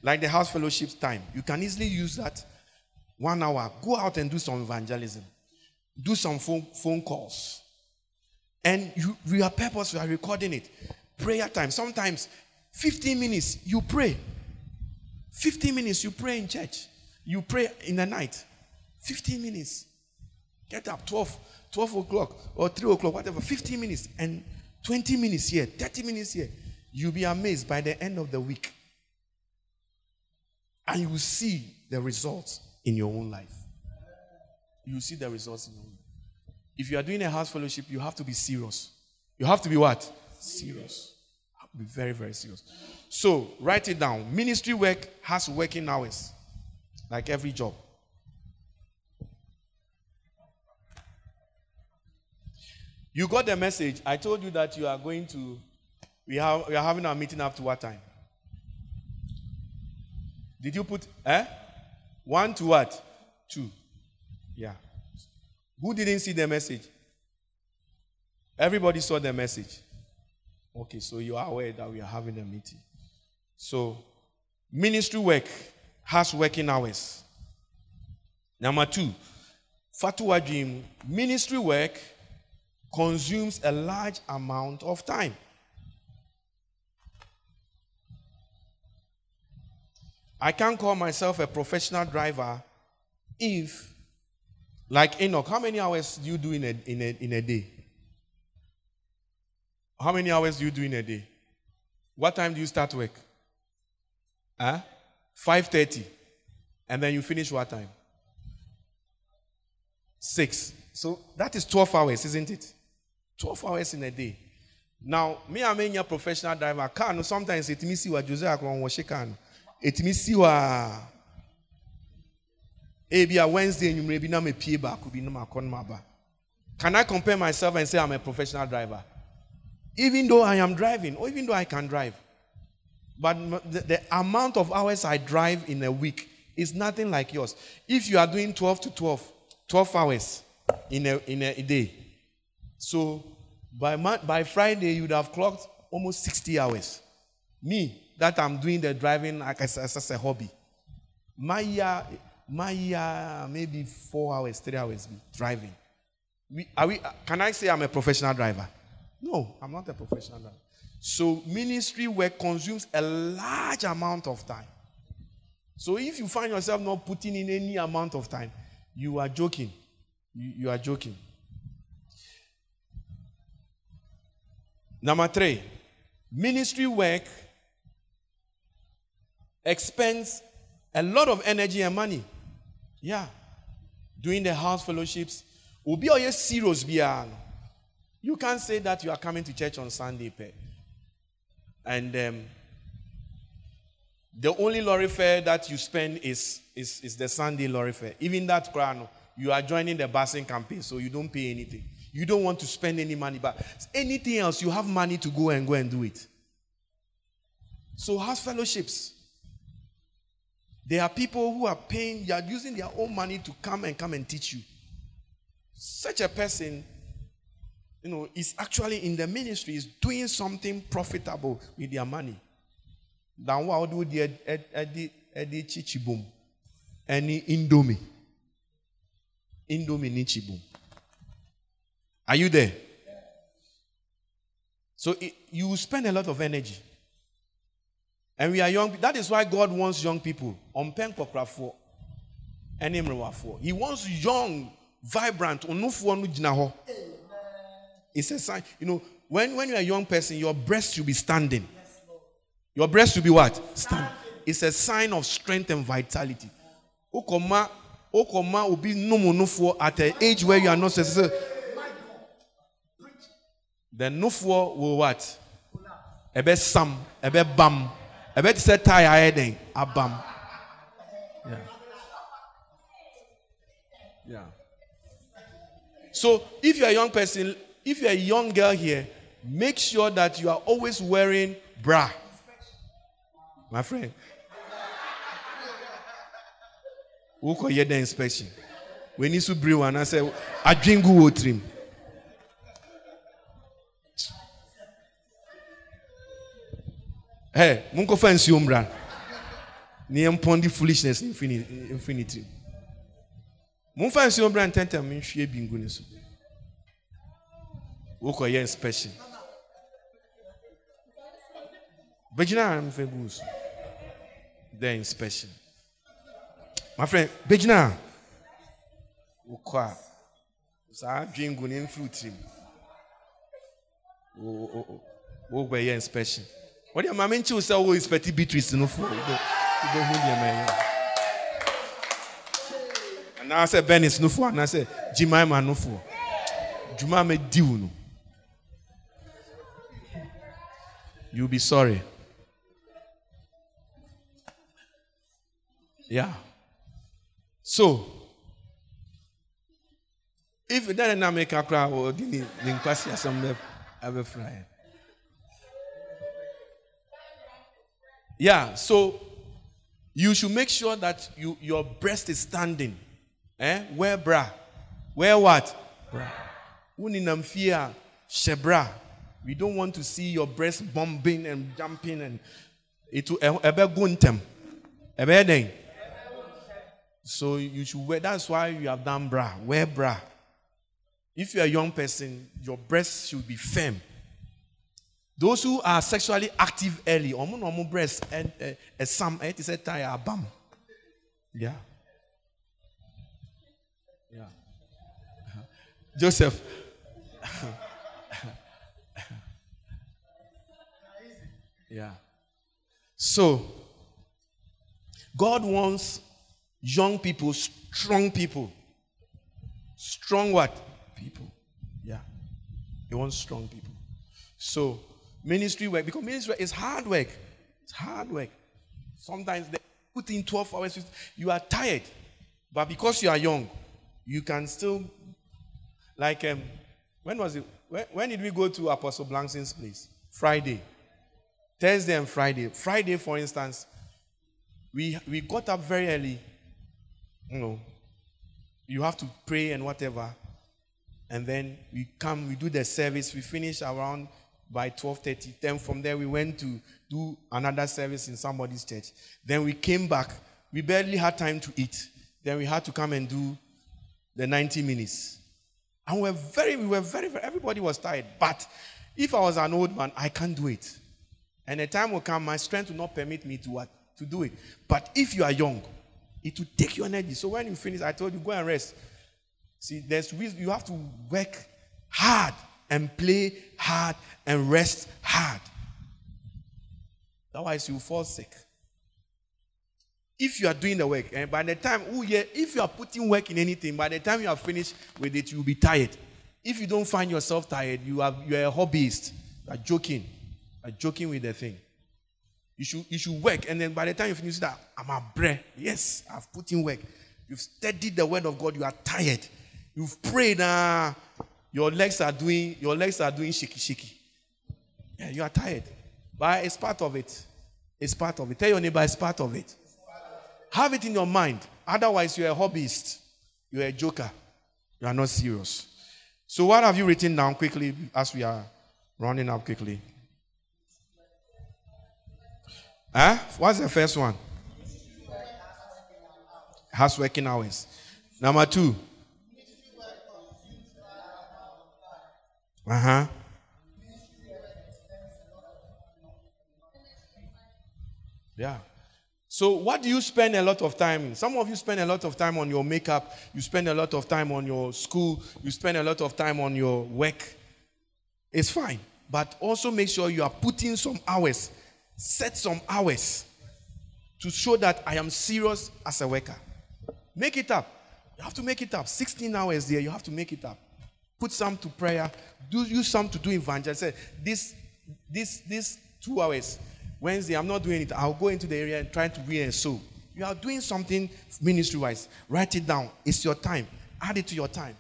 Like the house fellowship's time. You can easily use that one hour. Go out and do some evangelism. Do some phone, phone calls. And you, we are purposeful, you are recording it prayer time. Sometimes 15 minutes you pray. 15 minutes you pray in church. You pray in the night. 15 minutes. Get up 12, 12 o'clock or 3 o'clock, whatever. 15 minutes and 20 minutes here, 30 minutes here. You'll be amazed by the end of the week. And you will see the results in your own life. You will see the results in your own life. If you are doing a house fellowship, you have to be serious. You have to be what? Serious. Be very, very serious. So, write it down. Ministry work has working hours, like every job. You got the message. I told you that you are going to We, have, we are having our meeting up to what time? Did you put, eh? One to what? Two. Yeah. Who didn't see the message? Everybody saw the message. Okay, so you are aware that we are having a meeting. So, ministry work has working hours. Number two, Fatuwa dream, ministry work consumes a large amount of time. I can't call myself a professional driver if, like Enoch, how many hours do you do in a, in a, in a day? How many hours do you do in a day? What time do you start work? Huh? 5.30. And then you finish what time? 6. So that is 12 hours, isn't it? 12 hours in a day. Now, me, I'm a professional driver. Car, no, sometimes it means you are Jose Akron. It means you are. Eh, Maybe a Wednesday you may be not a pay back, could be no Can I compare myself and say I'm a professional driver? Even though I am driving, or even though I can drive. But the, the amount of hours I drive in a week is nothing like yours. If you are doing 12 to 12, 12 hours in a, in a day, so by, by Friday, you would have clocked almost 60 hours. Me, that I'm doing the driving like as, as a hobby. My year, my year, maybe four hours, three hours driving. We, are we, can I say I'm a professional driver? No, I'm not a professional driver. So ministry work consumes a large amount of time. So if you find yourself not putting in any amount of time, you are joking. You, you are joking. Number three, ministry work expends a lot of energy and money. Yeah. Doing the house fellowships. Will be all serious You can't say that you are coming to church on Sunday, pay. And um, the only lorry fare that you spend is, is, is the Sunday lorry fare. Even that, you are joining the busing campaign, so you don't pay anything. You don't want to spend any money, but anything else, you have money to go and go and do it. So, house fellowships. There are people who are paying, you are using their own money to come and come and teach you. Such a person, you know, is actually in the ministry, is doing something profitable with their money. Than what do the Eddie Chichibum, any Indomie. Indomie Nichibum. Are you there? So it, you spend a lot of energy. And we are young. That is why God wants young people. On pen He wants young, vibrant. It's a sign. You know, when, when you're a young person, your breast should be standing. Your breast should be what? Stand. It's a sign of strength and vitality. Okoma, okoma will be no at an age where you are not the nufoɔ will what ɛbɛ sam ɛbɛ bam te sɛ tie den abam yeah yeah so if you're a young person if you're a young girl here make sure that you are always wearing bra. My friend. Wokɔyɛ the inspection? W'ani so bere wɔn anaasɛ adwengu wɔ tirim Hey, munkɔfa nsuo mmra na yɛmpɔn de foolishness infinity mmra ntɛntɛm nhwie bi ngu ne so wokɔyɛ inspection bɛgyina a mfa gu so the inspection my friend bɛgyina a wokɔ a saa dwe ngu ne mfiri tirim wobɛyɛ inspection wɔde ama me nkyew sɛ wo inspect beatrice no fo wobɛhu nneɛma ɛyɛ anaasɛ benis no fo anaasɛ jimaima no fo dwuma mɛdi wo no you'll be sorry yeah so if then na meka koraa wɔde ne nkwasi asɛm bɛfra yɛn Yeah, so you should make sure that you, your breast is standing. Eh? Wear bra. Wear what? Bra. Uninam fear, shebra. We don't want to see your breast bumping and jumping and it will eh, eh, ebe guntem. Ebe eh, So you should wear that's why you have done bra. Wear bra. If you're a young person, your breast should be firm. Those who are sexually active early, omo no breast and some it is a tire bam. Yeah. Yeah. Uh-huh. Joseph. yeah. So God wants young people, strong people. Strong what? People. Yeah. He wants strong people. So ministry work because ministry is hard work. It's hard work. Sometimes they put in 12 hours, you are tired. But because you are young, you can still, like, um, when was it? When, when did we go to Apostle Blangson's place? Friday. Thursday and Friday. Friday, for instance, we, we got up very early. You know, you have to pray and whatever. And then we come, we do the service. We finish around by 12:30. Then from there we went to do another service in somebody's church. Then we came back. We barely had time to eat. Then we had to come and do the 90 minutes. And we were very, we were very, very everybody was tired. But if I was an old man, I can't do it. And the time will come, my strength will not permit me to? To do it. But if you are young, it will take your energy. So when you finish, I told you, go and rest. See, there's you have to work hard and play hard and rest hard. Otherwise, you will fall sick. If you are doing the work, and by the time, oh yeah, if you are putting work in anything, by the time you are finished with it, you'll be tired. If you don't find yourself tired, you are you are a hobbyist. You are joking. Joking with the thing. You should you should work, and then by the time you finish that, I'm a bread. Yes, I've put in work. You've studied the word of God. You are tired. You've prayed. Uh, your legs are doing your legs are doing shaky shaky. Yeah, you are tired. But it's part of it. It's part of it. Tell your neighbor it's part of it. Have it in your mind. Otherwise, you're a hobbyist. You're a joker. You are not serious. So, what have you written down quickly as we are running up quickly? Huh? What's the first one? House working hours. Number two. Uh huh. Yeah. So, what do you spend a lot of time? in? Some of you spend a lot of time on your makeup, you spend a lot of time on your school, you spend a lot of time on your work. It's fine. But also make sure you are putting some hours, set some hours to show that I am serious as a worker. Make it up. You have to make it up. 16 hours there, you have to make it up put some to prayer, do use some to do evangelism. This, this, this two hours, Wednesday, I'm not doing it. I'll go into the area and try to read a soul. You are doing something ministry wise. Write it down. It's your time. Add it to your time.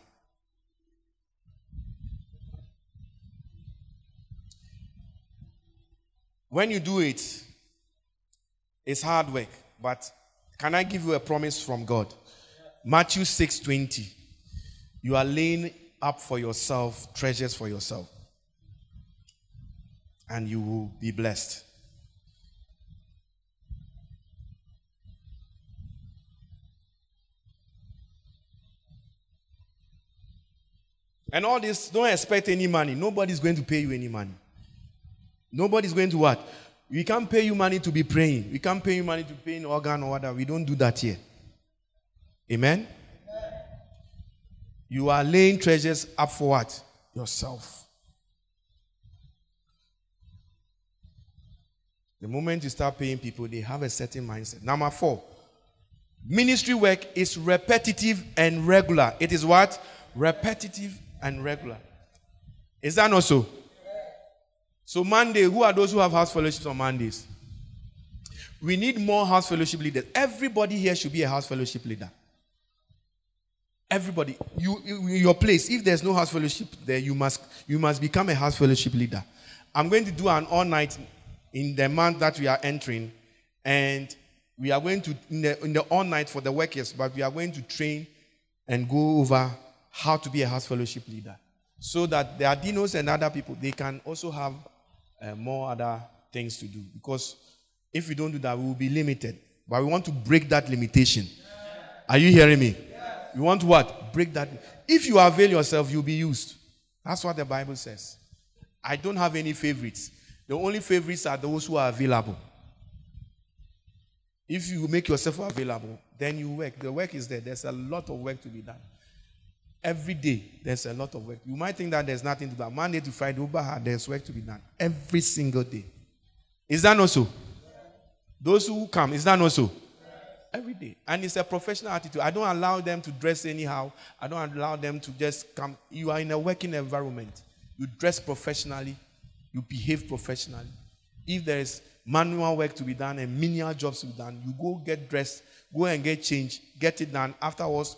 When you do it, it's hard work. But can I give you a promise from God? Matthew 6 20. You are laying up for yourself treasures for yourself. And you will be blessed. And all this, don't expect any money. Nobody's going to pay you any money. Nobody's going to what? We can't pay you money to be praying. We can't pay you money to pay an organ or whatever. We don't do that here. Amen? You are laying treasures up for what? Yourself. The moment you start paying people, they have a certain mindset. Number four, ministry work is repetitive and regular. It is what? Repetitive and regular. Is that not so? So, Monday, who are those who have house fellowships on Mondays? We need more house fellowship leaders. Everybody here should be a house fellowship leader. Everybody, you, you your place. If there's no house fellowship there, you must you must become a house fellowship leader. I'm going to do an all night in the month that we are entering. And we are going to, in the, in the all night for the workers, but we are going to train and go over how to be a house fellowship leader. So that the Adinos and other people, they can also have uh, more other things to do. Because if we don't do that, we will be limited. But we want to break that limitation. Are you hearing me? You want what? Break that. If you avail yourself, you'll be used. That's what the Bible says. I don't have any favorites. The only favorites are those who are available. If you make yourself available, then you work. The work is there. There's a lot of work to be done. Every day, there's a lot of work. You might think that there's nothing to do. Monday to Friday, Uber, there's work to be done. Every single day. Is that not so? Those who come, is that not so? Every day. And it's a professional attitude. I don't allow them to dress anyhow. I don't allow them to just come. You are in a working environment. You dress professionally. You behave professionally. If there is manual work to be done and menial jobs to be done, you go get dressed, go and get changed, get it done. Afterwards,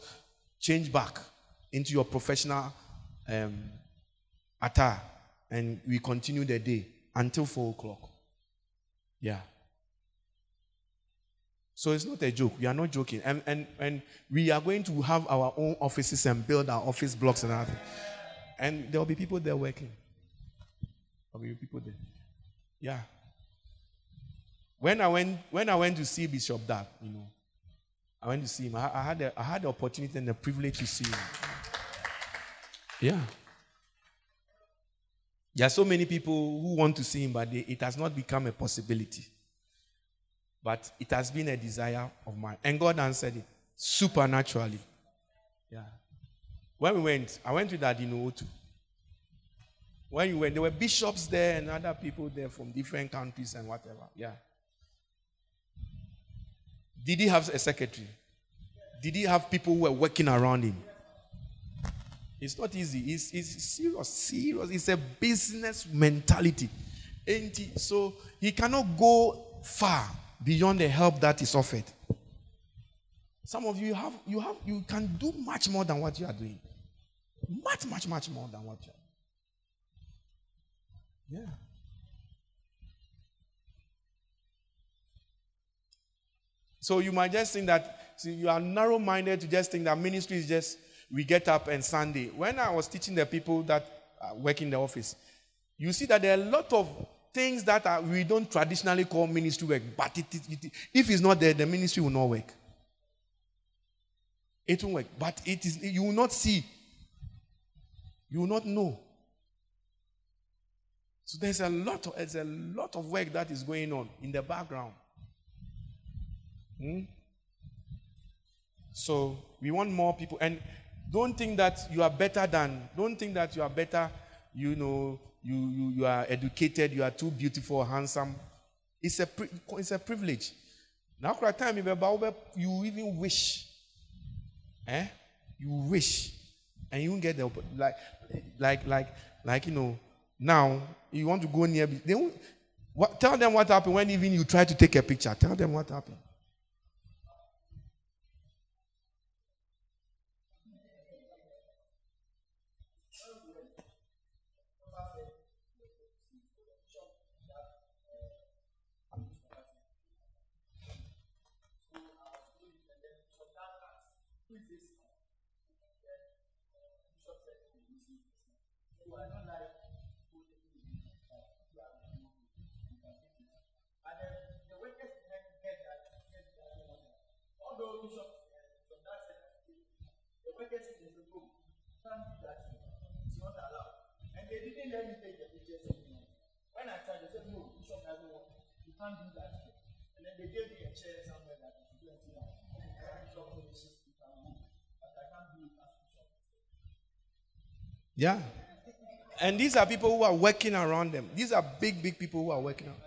change back into your professional um, attire. And we continue the day until 4 o'clock. Yeah. So it's not a joke. We are not joking. And, and, and we are going to have our own offices and build our office blocks and everything. And there will be people there working. There will be people there. Yeah. When I went, when I went to see Bishop Dag, you know, I went to see him. I, I, had, a, I had the opportunity and the privilege to see him. Yeah. There are so many people who want to see him, but they, it has not become a possibility. But it has been a desire of mine. And God answered it supernaturally. Yeah. When we went, I went with Adino too. When you went, there were bishops there and other people there from different countries and whatever. Yeah. Did he have a secretary? Did he have people who were working around him? It's not easy. It's, it's serious, serious. It's a business mentality. Ain't he? So he cannot go far beyond the help that is offered. Some of you have you have you can do much more than what you are doing. Much, much, much more than what you are. Yeah. So you might just think that see, you are narrow-minded to just think that ministry is just we get up and Sunday. When I was teaching the people that work in the office, you see that there are a lot of things that are, we don't traditionally call ministry work, but it, it, if it's not there, the ministry will not work. It won't work, but it is you will not see, you will not know. So there's a lot of there's a lot of work that is going on in the background. Hmm? So we want more people, and don't think that you are better than. Don't think that you are better. You know, you, you, you are educated, you are too beautiful, handsome. It's a, it's a privilege. Now, time you even wish. Eh? You wish. And you won't get the like like like like you know, now you want to go near they what, tell them what happened when even you try to take a picture. Tell them what happened. Let me take the pictures. When I tried, they said, no, Bishop doesn't want. You can't do that. And then they gave me a chair somewhere that you can sit down. Bishop finishes, you can move. But I can't do it as Bishop. Yeah. And these are people who are working around them. These are big, big people who are working around.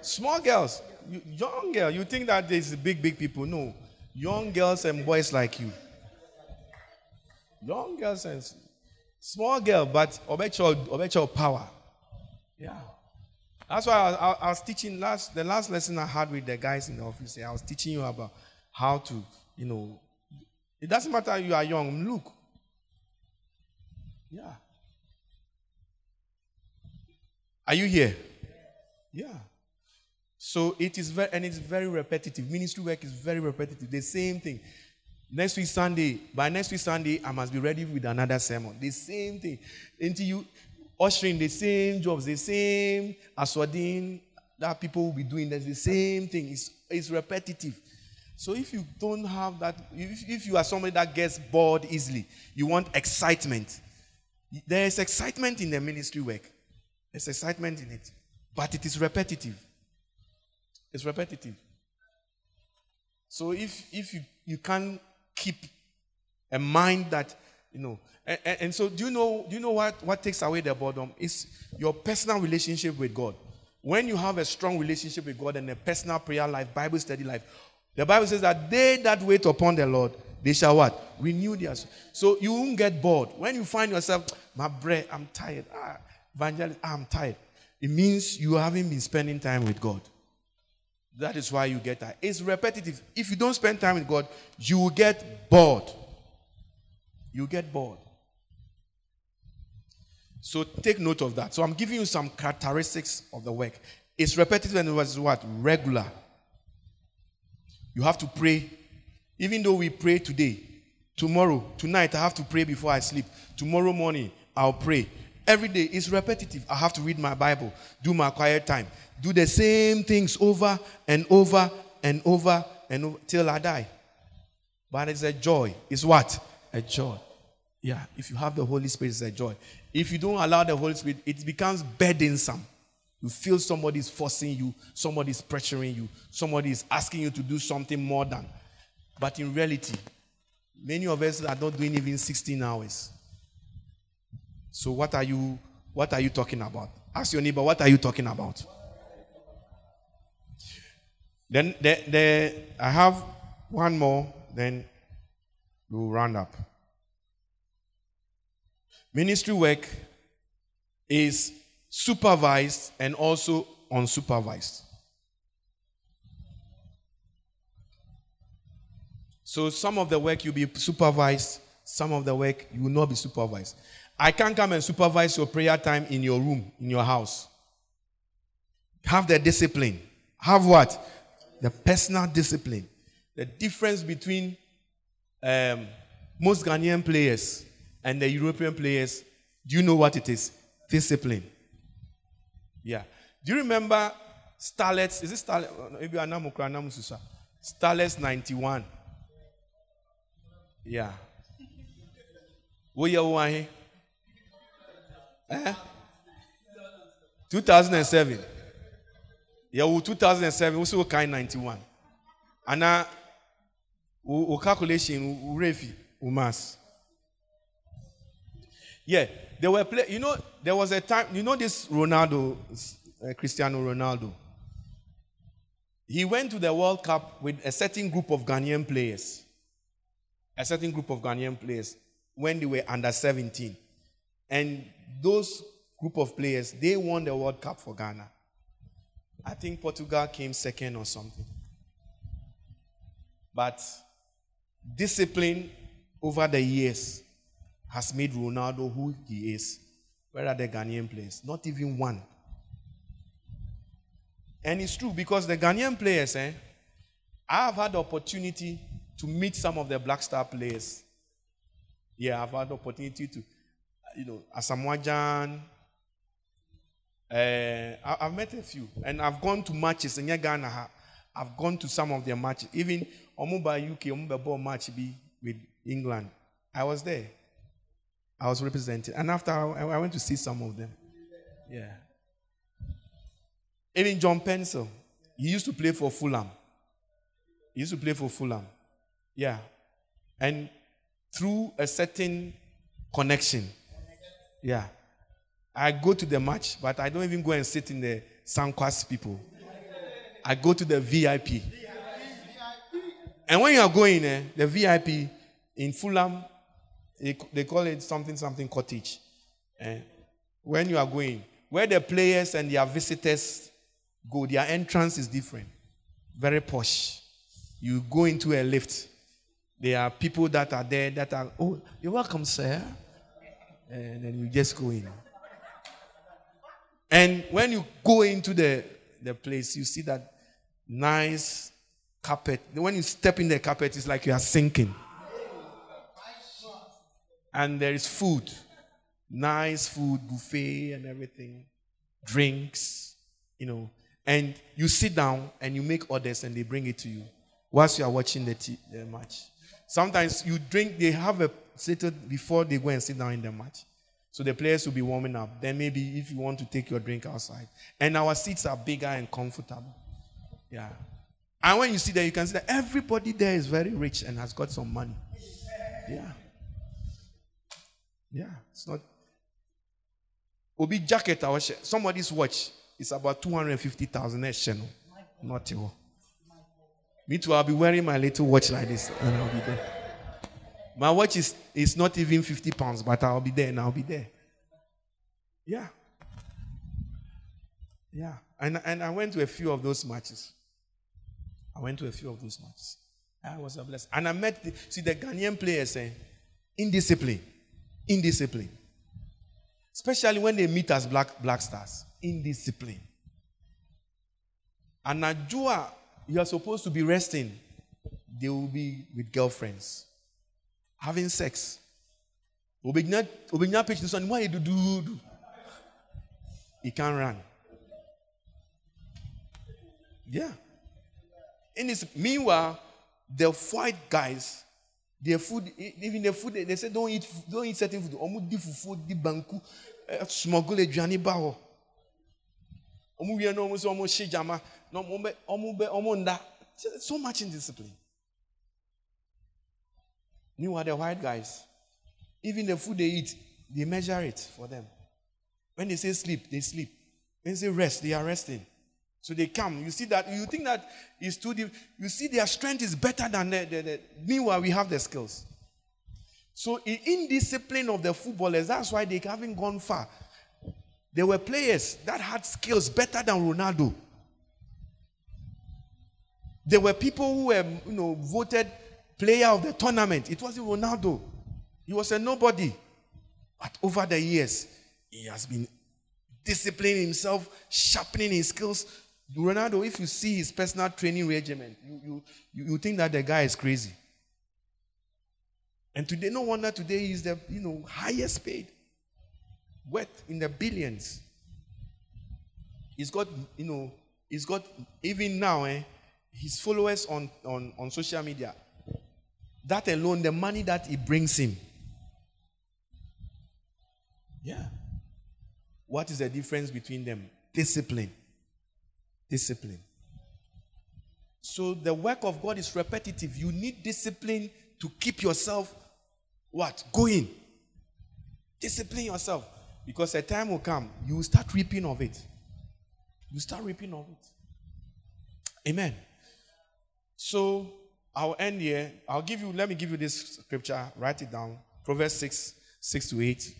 Small girls, you, young girl. You think that there's big, big people? No, young girls and boys like you. Young girls and Small girl, but obecho, obecho power. Yeah. That's why I, I, I, was teaching last the last lesson I had with the guys in the office. I was teaching you about how to, you know, it doesn't matter you are young. Look. Yeah. Are you here? Yeah. So it is very, and it's very repetitive. Ministry work is very repetitive. The same thing. Next week Sunday, by next week Sunday, I must be ready with another sermon. The same thing. Until you ushering the same jobs, the same aswadin that people will be doing. That's the same thing. It's, it's repetitive. So if you don't have that, if, if you are somebody that gets bored easily, you want excitement. There is excitement in the ministry work. There's excitement in it. But it is repetitive. It's repetitive. So if if you, you can't keep a mind that you know and, and, so do you know do you know what, what takes away the boredom? is your personal relationship with God. When you have a strong relationship with God and a personal prayer life, Bible study life, the Bible says that they that wait upon the Lord, they shall what? Renew their so you won't get bored. When you find yourself, my bread, I'm tired. Ah, evangelist, I'm tired. It means you haven't been spending time with God. That is why you get that. It's repetitive. If you don't spend time with God, you will get bored. You get bored. So take note of that. So I'm giving you some characteristics of the work. It's repetitive and it was what? Regular. You have to pray. Even though we pray today, tomorrow, tonight, I have to pray before I sleep. Tomorrow morning, I'll pray. Every day is repetitive. I have to read my Bible, do my quiet time, do the same things over and over and over and over till I die. But it's a joy. It's what? A joy. Yeah, if you have the Holy Spirit, it's a joy. If you don't allow the Holy Spirit, it becomes burdensome. You feel somebody is forcing you, somebody is pressuring you, somebody is asking you to do something more than. But in reality, many of us are not doing even 16 hours. So what are you what are you talking about? Ask your neighbor, what are you talking about? Then the, the, I have one more, then we'll round up. Ministry work is supervised and also unsupervised. So some of the work you'll be supervised, some of the work you will not be supervised. I can't come and supervise your prayer time in your room, in your house. Have the discipline. Have what? The personal discipline. The difference between um, most Ghanaian players and the European players, do you know what it is? Discipline. Yeah. Do you remember Starlets? Is it Starlets? Maybe Starlets 91. Yeah. Ahe? Eh? 2007. Yeah, 2007. We saw kind 91. And uh, we calculation, refi, we mass. Yeah, they were play. You know, there was a time. You know this Ronaldo, uh, Cristiano Ronaldo. He went to the World Cup with a certain group of Ghanaian players. A certain group of Ghanaian players when they were under 17. And those group of players, they won the World Cup for Ghana. I think Portugal came second or something. But discipline over the years has made Ronaldo who he is. Where are the Ghanaian players? Not even one. And it's true because the Ghanaian players, eh, I have had the opportunity to meet some of the Black Star players. Yeah, I've had the opportunity to, you know, Asamoah. Uh, I've met a few, and I've gone to matches in Ghana. I've gone to some of their matches. Even Omuba UK, Omuba ball match be with England. I was there. I was represented. And after I went to see some of them. Yeah. Even John Paintsil. He used to play for Fulham. He used to play for Fulham. Yeah. And through a certain connection. Yeah. I go to the match, but I don't even go and sit in the Sanquas people. I go to the VIP. And when you are going, eh, the VIP in Fulham, they call it something, something cottage. Eh? When you are going, where the players and their visitors go, their entrance is different. Very posh. You go into a lift. There are people that are there that are, oh, you're welcome, sir. And then you just go in. And when you go into the, the place, you see that nice carpet. When you step in the carpet, it's like you are sinking. And there is food, nice food, buffet, and everything, drinks, you know. And you sit down and you make orders and they bring it to you whilst you are watching the, t- the match. Sometimes you drink, they have a seated before they go and sit down in the match. So the players will be warming up. Then maybe if you want to take your drink outside. And our seats are bigger and comfortable. Yeah. And when you see that, you can see that everybody there is very rich and has got some money. Yeah. Yeah. It's not. Obi jacket our somebody's watch is about 250,000 channel. Eh, not you. Me too, I'll be wearing my little watch like this and I'll be there. My watch is, is not even 50 pounds, but I'll be there and I'll be there. Yeah. Yeah. And, and I went to a few of those matches. I went to a few of those matches. I was a blessed. And I met, the, see, the Ghanaian players say, indiscipline. Indiscipline. Especially when they meet as black, black stars. Indiscipline. And Najua, you are supposed to be resting. They will be with girlfriends, having sex. Pitch this one. Why do do do? He can't run. Yeah. This, meanwhile, the white guys, their food, even their food, they say don't eat, don't eat certain food. Omu di fufu, di banku, eh, smuggle aduane ba ho. Omu wie no omu so omu shijama, So much indiscipline. Meanwhile, the white guys, even the food they eat, they measure it for them. When they say sleep, they sleep. When they say rest, they are resting. So they come. You see that, you think that is too deep. You see their strength is better than the, the, the meanwhile we have the skills. So in indiscipline of the footballers, that's why they haven't gone far. There were players that had skills better than Ronaldo. There were people who were, you know, voted player of the tournament. It wasn't Ronaldo. He was a nobody. But over the years, he has been disciplining himself, sharpening his skills, Ronaldo, if you see his personal training regimen, you, you, you think that the guy is crazy. And today, no wonder today he's the you know highest paid. Worth in the billions. He's got, you know, he's got even now, eh, his followers on, on, on social media. That alone, the money that he brings him. Yeah. What is the difference between them? Discipline discipline. So the work of God is repetitive. You need discipline to keep yourself what? Going. Discipline yourself. Because a time will come, you will start reaping of it. You start reaping of it. Amen. So I'll end here. I'll give you, let me give you this scripture. Write it down. Proverbs 6, 6 to 8.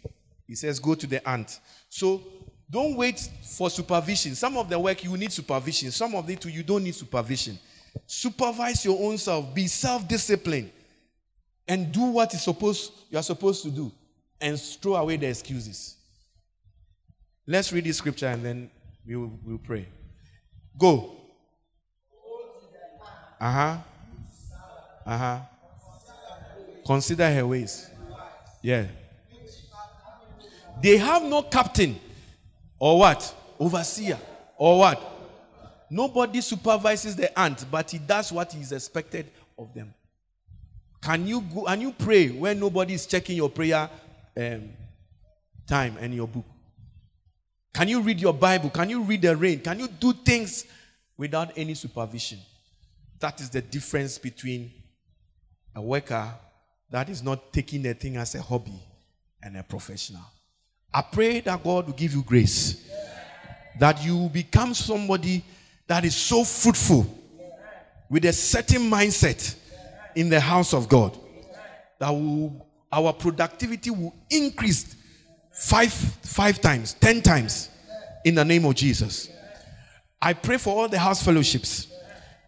He says, Go to the ant. So don't wait for supervision. Some of the work you need supervision. Some of it you don't need supervision. Supervise your own self. Be self-disciplined, and do what is supposed you are supposed to do, and throw away the excuses. Let's read this scripture and then we will we'll pray. Go. Uh huh. Uh huh. Consider her ways. Yeah. They have no captain or what? Overseer. Or what? Nobody supervises the ant, but he does what is expected of them. Can you go and you pray when nobody is checking your prayer um, time and your book? Can you read your Bible? Can you read the rain? Can you do things without any supervision? That is the difference between a worker that is not taking a thing as a hobby and a professional. I pray that God will give you grace. That you become somebody that is so fruitful with a certain mindset in the house of God. That will, our productivity will increase five, five times, ten times in the name of Jesus. I pray for all the house fellowships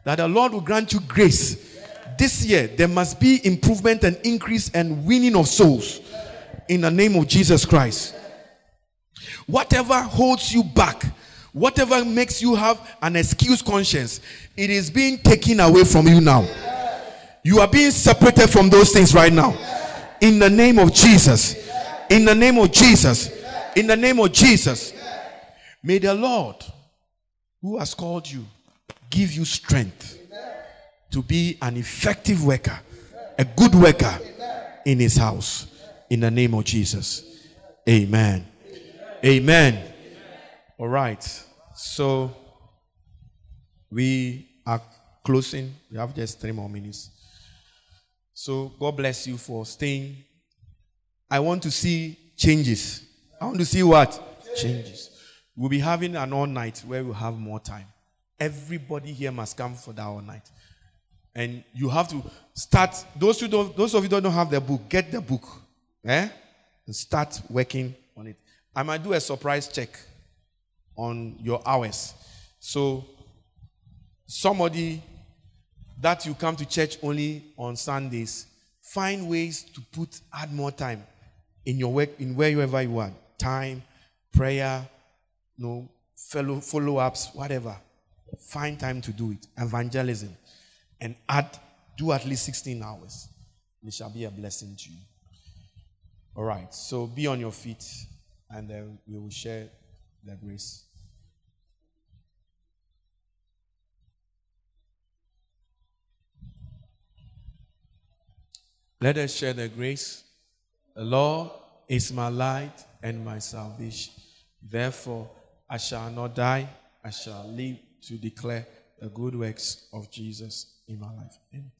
that the Lord will grant you grace. This year, there must be improvement and increase and winning of souls in the name of Jesus Christ. Whatever holds you back, whatever makes you have an excuse conscience, it is being taken away from you now. You are being separated from those things right now. In the name of Jesus. In the name of Jesus. In the name of Jesus. May the Lord, who has called you, give you strength to be an effective worker, a good worker in his house. In the name of Jesus. Amen. Amen. All right. So we are closing. We have just three more minutes. So God bless you for staying. I want to see changes. I want to see what? Changes. We'll be having an all night where we'll have more time. Everybody here must come for that all night. And you have to start. Those who don't, those of you who don't have the book, get the book. Eh? And start working on it. I might do a surprise check on your hours. So somebody that you come to church only on Sundays, find ways to put add more time in your work in wherever you are. Time, prayer, you know, fellow follow-ups, whatever. Find time to do it. Evangelism. And add, do at least 16 hours. It shall be a blessing to you. All right. So be on your feet and then we will share the grace. Let us share the grace. The Lord is my light and my salvation. Therefore, I shall not die, I shall live to declare the good works of Jesus in my life. Amen.